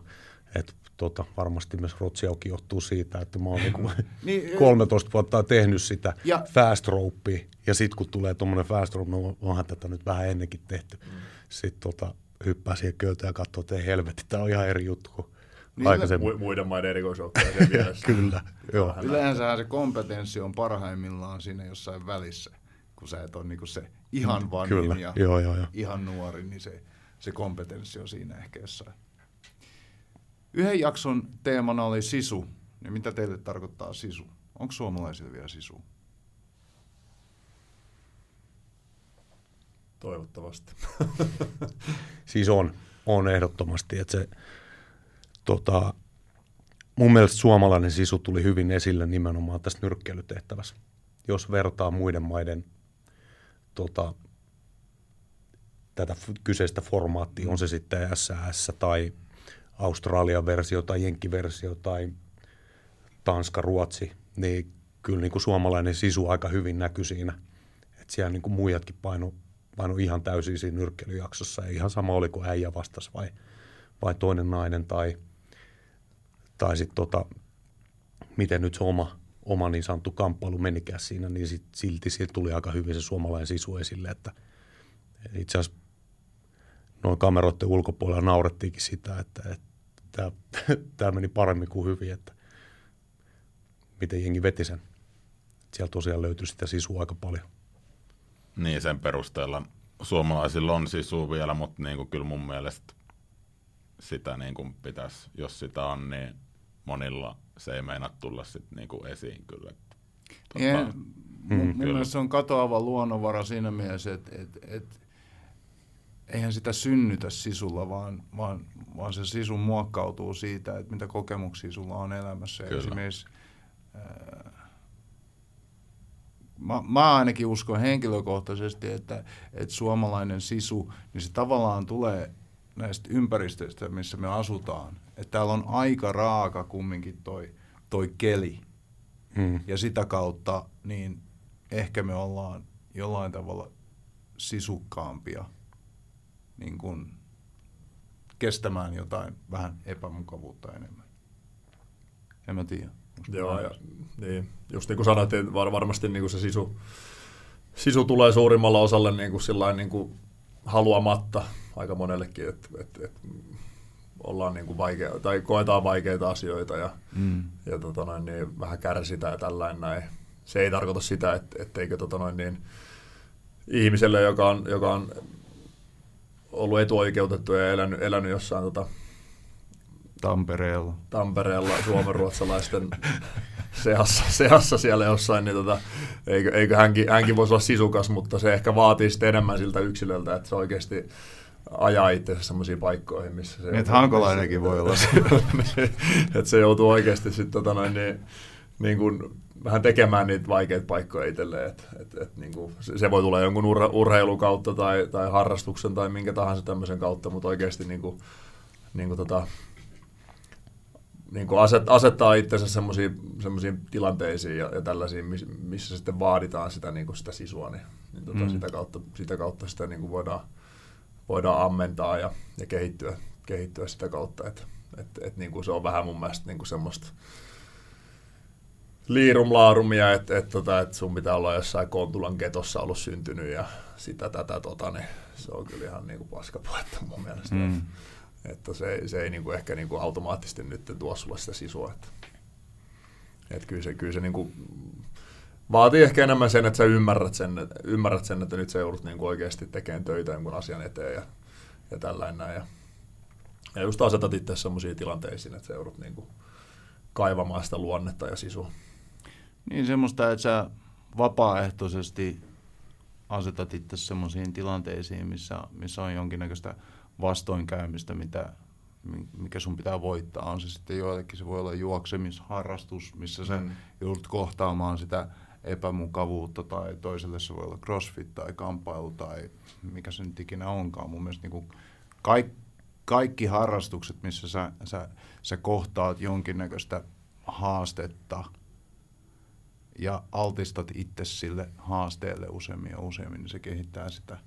Et tota, varmasti myös Rotsiauki johtuu siitä, että mä oon niinku Niin, 13 vuotta tehnyt sitä Ja- ja, fast ropea, ja sitten kun tulee tuommoinen fast rope, no onhan tätä nyt vähän ennenkin tehty. Mm. Sitten tota, hyppää siihen köyteen ja katsoo, että ei helvetti, tämä on ihan eri juttu kuin Niin, niin, aikaisemmin. Mu- muiden maiden erikoisjoukkojen. Kyllä, joo. Yleensähän se kompetenssi on parhaimmillaan siinä jossain välissä. Kun sä et ole niinku se ihan vanhin Kyllä, ja joo, joo, joo. ihan nuori, niin se, se kompetenssi on siinä ehkä jossain. Yhden jakson teemana oli sisu. Niin mitä teille tarkoittaa sisu? Onko suomalaisilla vielä sisu? Toivottavasti. Siis on, on ehdottomasti, että se tota, mun mielestä suomalainen sisu tuli hyvin esille nimenomaan tässä nyrkkeilytehtävässä. Jos vertaa muiden maiden tota, tätä kyseistä formaattia, on se sitten SAS tai Australian versio tai Jenkki-versio tai Tanska, Ruotsi, niin kyllä niin kuin suomalainen sisu aika hyvin näkyy siinä. Että siellä niin kuin muijatkin paino, paino ihan täysin siinä nyrkkeilyjaksossa. Ja ihan sama oli kuin äijä vastas vai, vai toinen nainen tai, tai sitten tota, miten nyt se oma, oma niin sanottu kamppailu menikään siinä, niin sit, silti siitä tuli aika hyvin se suomalainen sisu esille, että itse asiassa noin kameroiden ulkopuolella naurettiinkin sitä, että, että tämä meni paremmin kuin hyvin, että miten jengi veti sen. Siellä tosiaan löytyi sitä sisua aika paljon. Niin, sen perusteella suomalaisilla on sisu vielä, mutta niin kuin kyllä mun mielestä sitä niin kuin pitäisi, jos sitä on, niin monilla se ei meinaa tulla sit niin kuin esiin kyllä. Tota, Yeah. Mun, mun mielestä se on katoava luonnonvara siinä mielessä, että et, et, eihän sitä synnytä sisulla, vaan, vaan, vaan se sisu muokkautuu siitä, että mitä kokemuksia sulla on elämässä. Kyllä. Esimerkiksi, mä, mä ainakin uskon henkilökohtaisesti, että, että suomalainen sisu, niin se tavallaan tulee näistä ympäristöistä, missä me asutaan. Että täällä on aika raaka kumminkin toi, toi keli. Mm. Ja sitä kautta niin ehkä me ollaan jollain tavalla sisukkaampia niin kuin kestämään jotain vähän epämukavuutta enemmän. En mä tiedä. Joo, ja, niin. just niin kuin sanoit, että var, varmasti niin kuin se sisu, sisu tulee suurimmalla osalle niin kuin sillain, niin kuin haluamatta aika monellekin, että, että, että ollaan niin kuin vaikea, tai koetaan vaikeita asioita ja, mm. ja tota noin, niin vähän kärsitään ja tällainen näin. Se ei tarkoita sitä, että, etteikö tota noin, niin, ihmiselle, joka on, joka on ollut etuoikeutettu ja elänyt, elänyt jossain tota, Tampereella. Tampereella suomenruotsalaisten seassa, seassa siellä jossain, niin tota, eikö, eikö hänkin, hänkin voisi olla sisukas, mutta se ehkä vaatii sitten enemmän siltä yksilöltä, että se oikeasti ajaa itsensä sellaisiin paikkoihin, missä se... Niin, että hankolainenkin voi olla että se joutuu oikeasti sitten tota noin, niin, niin kuin vähän tekemään niitä vaikeita paikkoja itselleen. Et, et, et, niin kuin, se voi tulla jonkun ur, urheilun kautta tai, tai harrastuksen tai minkä tahansa tämmöisen kautta, mutta oikeasti niin kuin, niin kuin tota, niin kuin aset, asettaa itsensä semmoisiin tilanteisiin ja, ja tällaisiin, missä sitten vaaditaan sitä, niin kuin sitä sisua, niin, niin tota, mm. sitä, kautta, sitä kautta sitä niin kuin voidaan, voidaan ammentaa ja, ja kehittyä, kehittyä sitä kautta. Et, et, et, niin kuin se on vähän mun mielestä niin kuin semmoista liirumlaarumia, että et, tota, et sun pitää olla jossain Kontulan ketossa ollut syntynyt ja sitä tätä, tota, niin se on kyllä ihan niin kuin paskapuhetta mun mielestä. Mm. Että se, se ei niin kuin ehkä niin kuin automaattisesti nyt tuo sulle sitä sisua. Että, että kyllä se, kyllä se niin kuin vaatii ehkä enemmän sen, että sä ymmärrät sen, että, ymmärrät sen, että nyt sä joudut niin kuin oikeasti tekemään töitä jonkun asian eteen ja, ja tällainen näin. Ja, ja just asetat itse sellaisiin tilanteisiin, että sä joudut niin kuin kaivamaan sitä luonnetta ja sisua. Niin semmoista, että sä vapaaehtoisesti asetat itse semmoisiin tilanteisiin, missä, missä on jonkinnäköistä vastoinkäymistä, mitä, mikä sun pitää voittaa. On se sitten joillekin, se voi olla juoksemisharrastus, missä sä mm. joudut kohtaamaan sitä epämukavuutta, tai toiselle se voi olla crossfit tai kamppailu tai mikä se nyt ikinä onkaan. Mun mielestä niin kuin kaikki, kaikki harrastukset, missä sä, sä, sä kohtaat jonkinnäköistä haastetta ja altistat itse sille haasteelle useammin ja useammin, niin se kehittää sitä,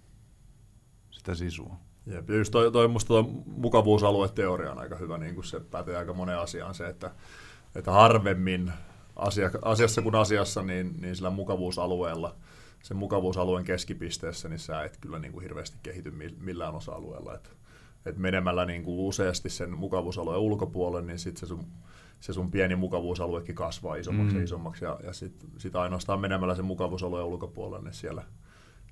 sitä sisua. Jep, ja just toi, toi musta toi mukavuusalueteoria on aika hyvä, niin kuin se pätee aika moneen asiaan se, että, että harvemmin asia, asiassa kuin asiassa, niin, niin sillä mukavuusalueella, sen mukavuusalueen keskipisteessä, niin sä et kyllä niin kuin hirveästi kehity millään osa-alueella. Et, et menemällä niin kuin useasti sen mukavuusalueen ulkopuolelle, niin sitten se sun, se sun pieni mukavuusaluekin kasvaa isommaksi mm. ja isommaksi, ja, ja sitten sit ainoastaan menemällä sen mukavuusalueen ulkopuolelle, niin siellä –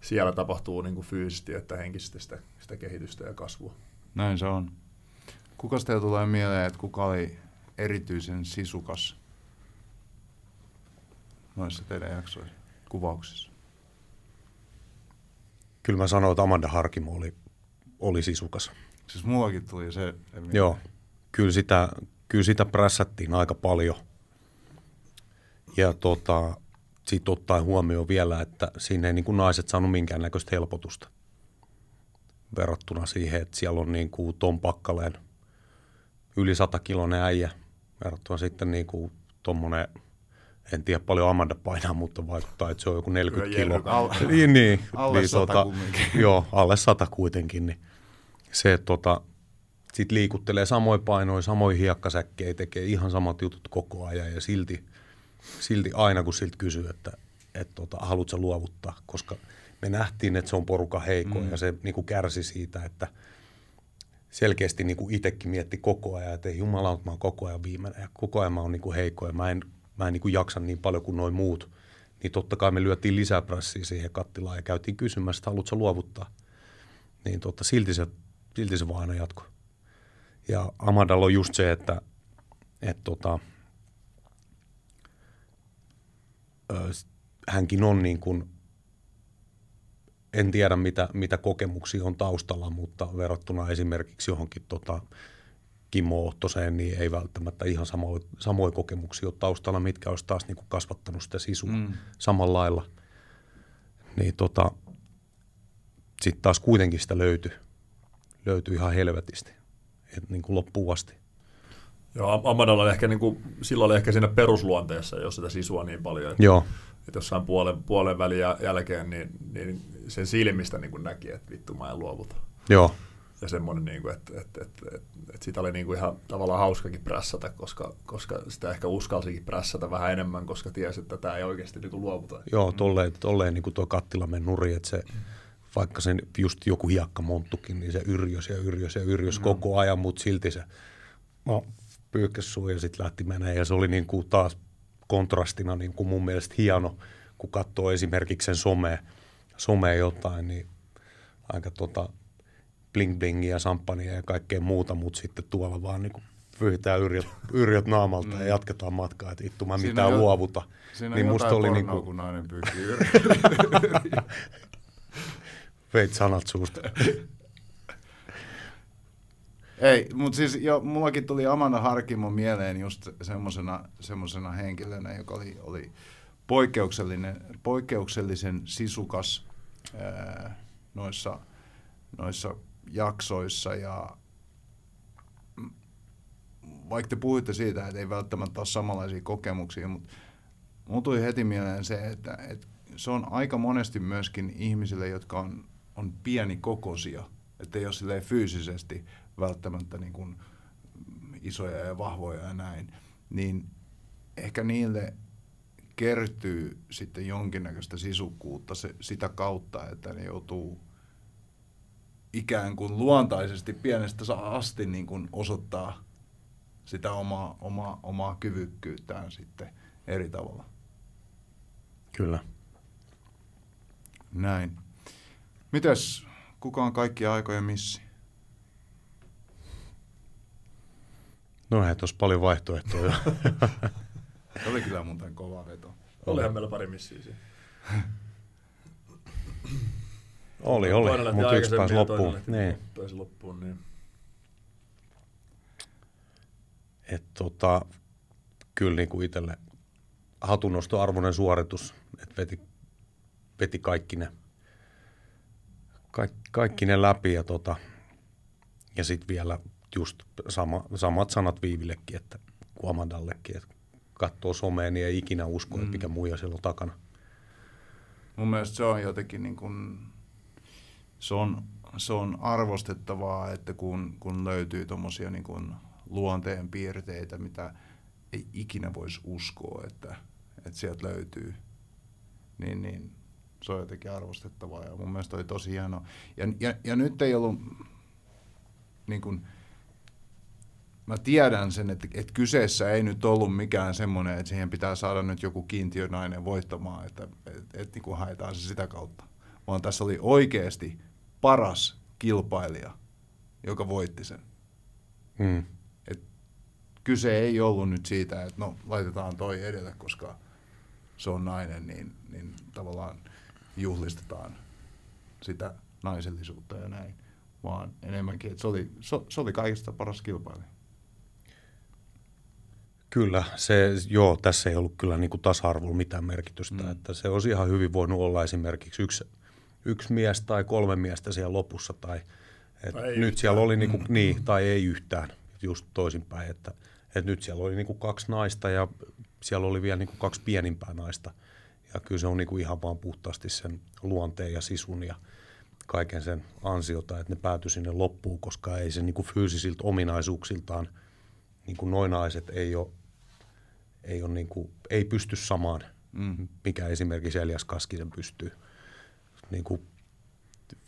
siellä tapahtuu niin kuin fyysisesti että henkisesti sitä, sitä kehitystä ja kasvua. Näin se on. Kuka teillä tulee mieleen, että kuka oli erityisen sisukas noissa teidän jaksoissa, kuvauksissa? Kyllä mä sanoin, että Amanda Harkimo oli, oli sisukas. Siis mullakin tuli se. Joo, kyllä sitä, kyllä sitä prässättiin aika paljon. Ja tota, sitten ottaen huomioon vielä, että siinä ei niin kuin naiset saanut minkäännäköistä helpotusta verrattuna siihen, että siellä on niin kuin Tom Pakkaleen yli 100 kilonen äijä verrattuna sitten niin kuin tommonen, en tiedä paljon Amanda painaa, mutta vaikuttaa, että se on joku 40 kiloa. Niin, niin, alle niin, 100 tota, Joo, alle 100 kuitenkin. Niin se tota, sitten liikuttelee samoin painoja, samoin hiekkasäkkejä, tekee ihan samat jutut koko ajan ja silti – silti aina kun siltä kysyy, että, että tota, haluatko luovuttaa, koska me nähtiin, että se on poruka heikko mm. ja se niin kuin kärsi siitä, että selkeästi niin kuin itsekin mietti koko ajan, että ei jumala, mä oon koko ajan viimeinen ja koko ajan mä oon niin kuin heikko ja mä en, mä en niin kuin jaksa niin paljon kuin noin muut. Niin totta kai me lyötiin lisää prassiä siihen kattilaan ja käytiin kysymässä, että haluatko luovuttaa. Niin tota, silti, se, silti se vaan aina jatko. Ja Amandalla on just se, että, että tota, hänkin on niin kuin, en tiedä mitä, mitä kokemuksia on taustalla, mutta verrattuna esimerkiksi johonkin tota, Kimmo Ohtoseen, niin ei välttämättä ihan samoja, samoja kokemuksia ole taustalla, mitkä olisi taas niin kuin kasvattanut sitä sisua mm. samalla lailla. Niin tota, sitten taas kuitenkin sitä löytyi, löytyi ihan helvetisti, et niin kuin loppuun asti. Joo, Amadalla ehkä, niin kuin, sillä oli ehkä siinä perusluonteessa jo sitä sisua niin paljon, että, Joo. että jossain puolen, puolen välin jälkeen, niin, niin sen silmistä niin kuin näki, että vittu mä en luovuta. Joo. Ja semmoinen, niin kuin, että, että, että, että, että sitä oli niin kuin ihan tavallaan hauskakin prässätä, koska, koska sitä ehkä uskalsikin prässätä vähän enemmän, koska tiesi, että tämä ei oikeasti niin kuin luovuta. Joo, tolleen, tolleen niin kuin tuo kattilamen nuri, että se, vaikka sen just joku hiekkamonttukin, niin se yrjös ja yrjös ja yrjös no. koko ajan, mutta silti se no, pyyhkäs suu ja sitten lähti menee. Ja se oli niin kuin taas kontrastina niin kuin mun mielestä hieno, kun katsoo esimerkiksi sen somea, somea jotain, niin aika tota bling blingiä, samppania ja kaikkea muuta, mutta sitten tuolla vaan niin pyyhitään yrjöt, yrjöt naamalta mm. ja jatketaan matkaa, että ittu mä mitään jo, luovuta. Siinä niin musta oli niin kuin... kun nainen pyyhkii Veit sanat suusta. Ei, mutta siis jo, mullakin tuli Amanda Harkimo mieleen just semmosena, semmosena henkilönä, joka oli, oli poikkeuksellinen, poikkeuksellisen sisukas ää, noissa, noissa jaksoissa ja vaikka te puhuitte siitä, että ei välttämättä ole samanlaisia kokemuksia, mutta mulla tuli heti mieleen se, että, että se on aika monesti myöskin ihmisille, jotka on, on pieni kokoisia, että ei ole silleen fyysisesti välttämättä niin kuin isoja ja vahvoja ja näin, niin ehkä niille kertyy sitten jonkinnäköistä sisukkuutta se, sitä kautta, että ne joutuu ikään kuin luontaisesti pienestä asti niin kuin osoittaa sitä omaa, omaa, omaa kyvykkyyttään sitten eri tavalla. Kyllä. Näin. Mites, kuka on kaikki aikojen missi? No ei tuossa paljon vaihtoehtoja. Se oli kyllä muuten kova veto. Olihan meillä pari missiä siinä. Oli, oli, mutta yksi pääsi loppuun. Niin. Pääsi loppuun, niin. Et tota, kyllä niin kuin itselle hatunnostoarvoinen suoritus, että veti, veti kaikki ne, kaikki, kaikki ne läpi ja, tota, ja sitten vielä just sama, samat sanat Viivillekin, että kuin Amandallekin, että katsoo somea, niin ei ikinä usko, mm. että mikä muija siellä on takana. Mun mielestä se on jotenkin niin kuin, se on, se on arvostettavaa, että kun, kun löytyy tuommoisia niin kuin luonteen piirteitä, mitä ei ikinä voisi uskoa, että, että sieltä löytyy, niin, niin se on jotenkin arvostettavaa ja mun mielestä oli tosi hienoa. Ja, ja, ja nyt ei ollut, niin kuin, mä tiedän sen, että, että kyseessä ei nyt ollut mikään semmoinen, että siihen pitää saada nyt joku kiintiönainen voittamaan, että, että, että, että niin kuin haetaan se sitä kautta. Vaan tässä oli oikeasti paras kilpailija, joka voitti sen. Hmm. Et kyse ei ollut nyt siitä, että no laitetaan toi edelle, koska se on nainen, niin, niin tavallaan juhlistetaan sitä naisellisuutta ja näin. Vaan enemmänkin, että se oli, se, se oli kaikista paras kilpailija. Kyllä, se, joo, tässä ei ollut kyllä niin kuin tasa-arvolla mitään merkitystä. Mm. Että se olisi ihan hyvin voinut olla esimerkiksi yksi yksi mies tai kolme miestä siellä lopussa. Tai, et tai nyt yhtään. siellä oli niinku, mm. niin, tai ei yhtään, just toisinpäin. Että, et nyt siellä oli niinku kaksi naista ja siellä oli vielä niinku kaksi pienimpää naista. Ja kyllä se on niinku ihan vaan puhtaasti sen luonteen ja sisun ja kaiken sen ansiota, että ne päätyi sinne loppuun, koska ei se niinku fyysisiltä ominaisuuksiltaan, niin kuin noin naiset ei ole, ei, ole niinku, ei pysty samaan, mm. mikä esimerkiksi Elias Kaskisen pystyy niin kuin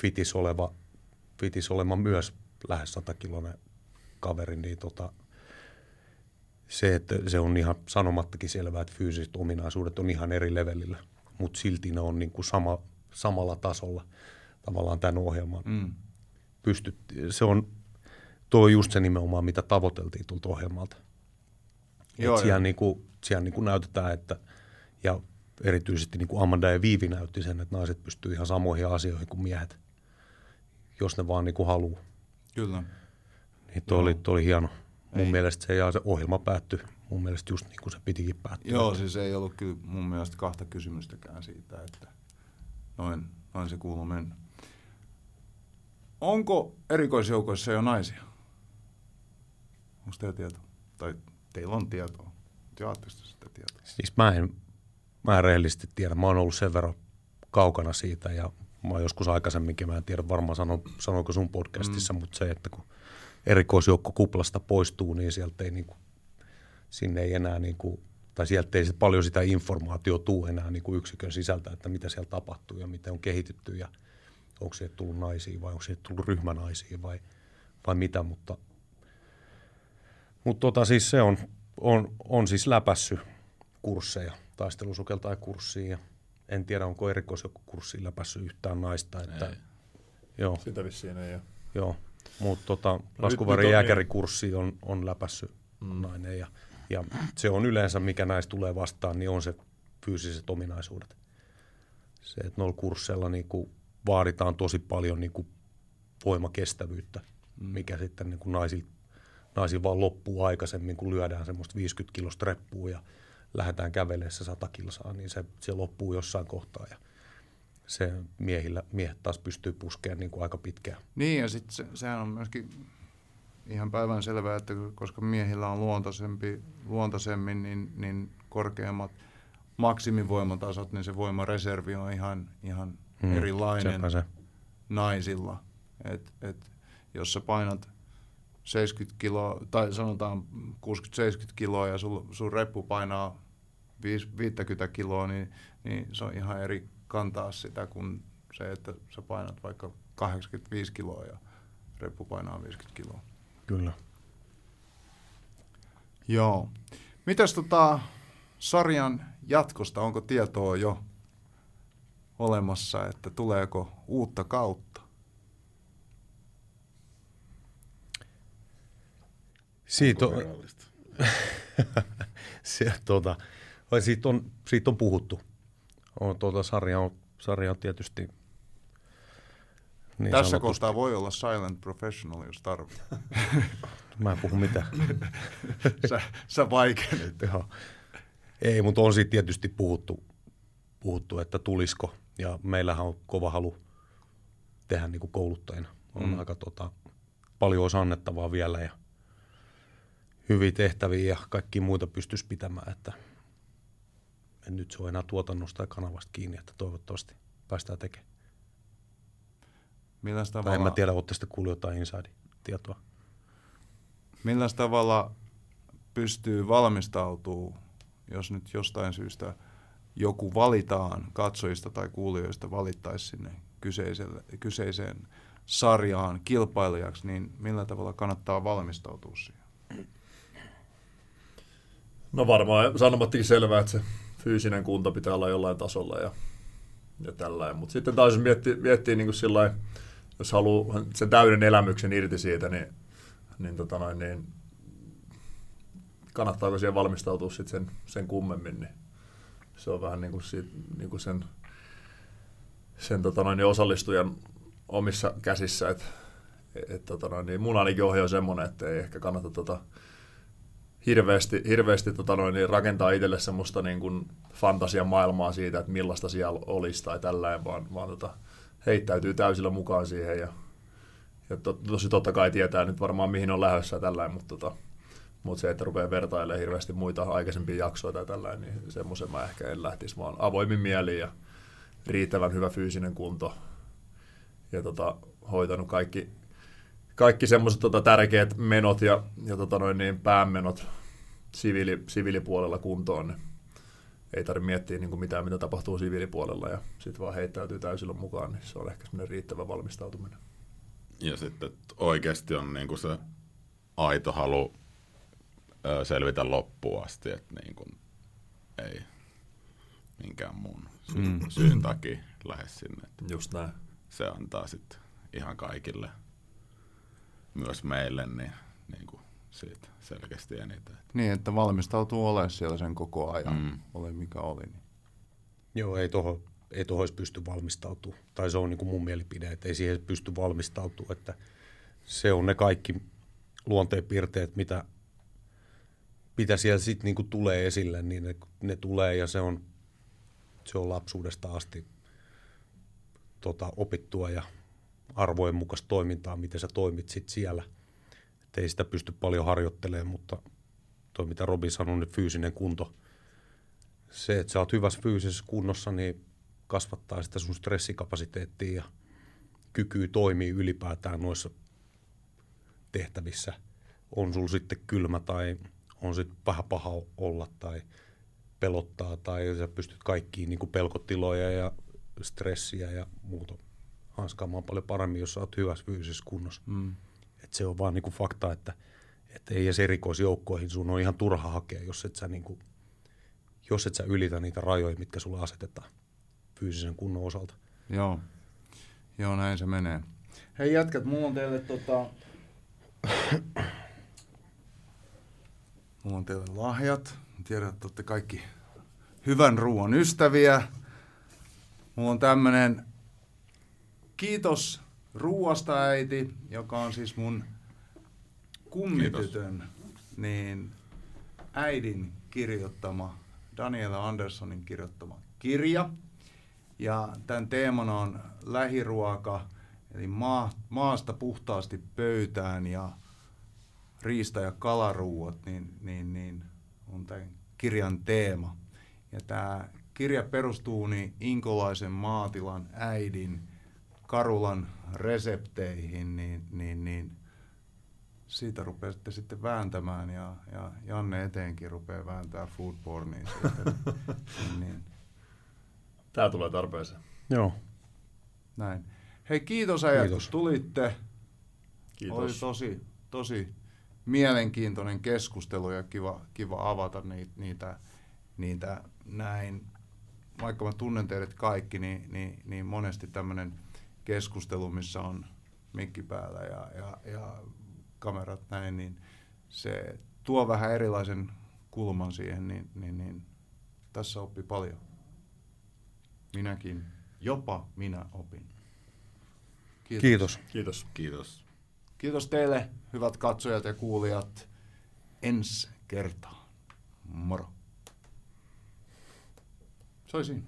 fitis oleva, fitis olema myös lähes 100 kilonen kaveri, niin tota, se, että se on ihan sanomattakin selvää, että fyysiset ominaisuudet on ihan eri levelillä, mutta silti ne on niin kuin sama, samalla tasolla tavallaan tämän ohjelman. Mm. Pystyt, se on, tuo on just se nimenomaan, mitä tavoiteltiin tuolta ohjelmalta. Joo, siellä, niin kuin, siellä niin kuin näytetään, että ja erityisesti niin kuin Amanda ja Viivi näytti sen, että naiset pystyy ihan samoihin asioihin kuin miehet, jos ne vaan niin kuin haluaa. Kyllä. Niin toi, oli, toi oli hieno. Mun ei. mielestä se, ja se ohjelma päättyi mun mielestä just niin kuin se pitikin päättyä. Joo, siis ei ollut kyllä mun mielestä kahta kysymystäkään siitä, että noin, noin se kuuluu mennä. Onko erikoisjoukoissa jo naisia? Onko teillä tietoa? Tai teillä on tietoa? Jaatteko sitä tietoa? Siis mä en mä en rehellisesti tiedä. Mä oon ollut sen verran kaukana siitä ja mä oon joskus aikaisemminkin, mä en tiedä varmaan sano, sanoiko sun podcastissa, mm. mutta se, että kun erikoisjoukko kuplasta poistuu, niin sieltä ei niin kuin, sinne ei enää niin kuin, tai sieltä ei paljon sitä informaatiota tuu enää niin kuin yksikön sisältä, että mitä siellä tapahtuu ja miten on kehitytty ja onko se tullut naisia vai onko se tullut ryhmänaisia vai, vai mitä, mutta, mutta tota, siis se on, on, on siis läpässy kursseja, taistelusukelta kurssia ja en tiedä, onko erikoisjoukkokurssiin läpässy yhtään naista. Että, Ei. Joo, Sitä vissiin ei ole. joo. Mutta tota, nyt on jääkärikurssi on, on läpässy mm. nainen ja, ja se on yleensä, mikä näistä tulee vastaan, niin on se fyysiset ominaisuudet. Se, että noilla kursseilla niin kuin vaaditaan tosi paljon niin kuin voimakestävyyttä, mm. mikä sitten niin kuin naisilla, naisilla vaan loppuu aikaisemmin, kun lyödään semmoista 50 kilosta reppua ja lähdetään kävelemään se 100 kilsaa, niin se, se loppuu jossain kohtaa ja se miehillä, miehet taas pystyy puskemaan niin kuin aika pitkään. Niin, ja sitten se, sehän on myöskin ihan päivän selvää, että koska miehillä on luontaisempi, luontaisemmin niin, niin korkeammat maksimivoimatasot, niin se voimareservi on ihan, ihan Mm, erilainen se. naisilla. Et, et, jos sä painat 70 kiloa, tai sanotaan 60-70 kiloa ja sun, sun reppu painaa 5, 50 kiloa, niin, niin se on ihan eri kantaa sitä kuin se, että sä painat vaikka 85 kiloa ja reppu painaa 50 kiloa. Kyllä. Joo. Mitäs tota sarjan jatkosta, onko tietoa jo olemassa, että tuleeko uutta kautta? Siitä on, se, tuota, vai siitä, on, siitä on puhuttu. On, tuota, sarja, on, sarja on tietysti niin Tässä sanotusti- kohtaa voi olla silent professional, jos tarvitsee. Mä en puhu mitään. sä, sä vaikenet. Joo. Ei, mutta on siitä tietysti puhuttu, puhuttu, että tulisiko. Ja meillähän on kova halu tehdä niin kuin kouluttajina. On mm. aika tota, paljon olisi annettavaa vielä ja hyviä tehtäviä ja kaikki muita pystyisi pitämään, että en nyt se ole enää tuotannosta ja kanavasta kiinni, että toivottavasti päästään tekemään. Milläs Tai en tavalla, mä tiedä, olette sitten kuullut jotain inside-tietoa. milläs tavalla pystyy valmistautumaan, jos nyt jostain syystä joku valitaan katsojista tai kuulijoista valittaisi sinne kyseiselle, kyseiseen sarjaan kilpailijaksi, niin millä tavalla kannattaa valmistautua siihen? No varmaan sanomattakin selvää, että se fyysinen kunto pitää olla jollain tasolla ja, ja tällainen. Mutta sitten taas jos miettii, miettii niin kuin sillain, jos haluaa sen täyden elämyksen irti siitä, niin, niin, tota noin, niin kannattaako siihen valmistautua sitten sen, sen kummemmin, niin se on vähän niin kuin, siitä, niin kuin sen, sen tota noin, niin osallistujan omissa käsissä. Et, et, tota noin, niin mun ainakin ohje on semmoinen, että ei ehkä kannata tota, hirveästi, hirveästi tota noin, niin rakentaa itselle semmoista niin kuin fantasian maailmaa siitä, että millaista siellä olisi tai tällainen, vaan, vaan tota, heittäytyy täysillä mukaan siihen ja, ja to, tosi totta kai tietää nyt varmaan mihin on lähdössä ja tällainen, mutta, tota, mutta se, että rupeaa vertailemaan hirveästi muita aikaisempia jaksoja tai tällainen, niin semmoisen mä ehkä en lähtisi, vaan avoimin mieli ja riittävän hyvä fyysinen kunto ja tota, hoitanut kaikki, kaikki semmoiset tota, tärkeät menot ja, ja tota, noin niin, päämenot siviili, siviilipuolella kuntoon, niin ei tarvitse miettiä niin kuin mitään, mitä tapahtuu siviilipuolella ja sitten vaan heittäytyy täysillä mukaan, niin se on ehkä semmoinen riittävä valmistautuminen. Ja sitten että oikeasti on niinku se aito halu selvitä loppuun asti, että niinku ei minkään muun syyn, mm. syyn takia lähde sinne. Että Just näin. se antaa sitten ihan kaikille, myös meille, niin, niin kuin siitä selkeästi eniten. Niin, että valmistautuu olemaan siellä sen koko ajan, Mm. ole mikä oli. Niin. Joo, ei tuohon ei toho olisi pysty valmistautumaan. Tai se on niin kuin mun mielipide, että ei siihen pysty valmistautumaan. Että se on ne kaikki luonteenpiirteet, mitä, mitä siellä sitten niin kuin tulee esille, niin ne, ne tulee ja se on, se on lapsuudesta asti tota, opittua ja arvojen mukaista toimintaa, miten sä toimit sit siellä. Et ei sitä pysty paljon harjoittelemaan, mutta toi mitä Robin sanoi, niin fyysinen kunto, se, että sä oot hyvässä fyysisessä kunnossa, niin kasvattaa sitä sun stressikapasiteettia ja kykyä toimii ylipäätään noissa tehtävissä. On sul sitten kylmä tai on sitten vähän paha olla tai pelottaa tai sä pystyt kaikkiin niin pelkotiloja ja stressiä ja muuta hanskaamaan paljon paremmin, jos sä oot hyvässä fyysisessä kunnossa. Mm. Et se on vaan niin kuin fakta, että, että ei edes erikoisjoukkoihin sun on ihan turha hakea, jos et sä, niin kuin, jos et sä ylitä niitä rajoja, mitkä sulle asetetaan fyysisen kunnon osalta. Joo, Joo näin se menee. Hei jätkät, mulla on teille tota... mulla on teille lahjat. Tiedän, että olette kaikki hyvän ruoan ystäviä. Mulla on tämmönen kiitos ruuasta äiti, joka on siis mun kummitytön, niin äidin kirjoittama, Daniela Anderssonin kirjoittama kirja. Ja tämän teemana on lähiruoka, eli maa, maasta puhtaasti pöytään ja riista- ja kalaruuat, niin, niin, niin on tämän kirjan teema. Ja tämä kirja perustuu niin inkolaisen maatilan äidin Karulan resepteihin, niin, niin, niin siitä rupeatte sitten vääntämään ja, ja Janne eteenkin rupeaa vääntää foodporniin sitten. niin, niin. Tämä tulee tarpeeseen. Joo. Näin. Hei kiitos äijät, kiitos. kun tulitte. Kiitos. Oli tosi, tosi mielenkiintoinen keskustelu ja kiva, kiva avata niitä, niitä, niitä näin. Vaikka mä tunnen teidät kaikki, niin, niin, niin monesti tämmöinen keskustelu, missä on mikki päällä ja, ja, ja kamerat näin, niin se tuo vähän erilaisen kulman siihen, niin, niin, niin tässä oppi paljon. Minäkin, jopa minä opin. Kiitos. Kiitos. Kiitos. Kiitos. Kiitos teille, hyvät katsojat ja kuulijat. Ensi kertaa. Moro. Soisin.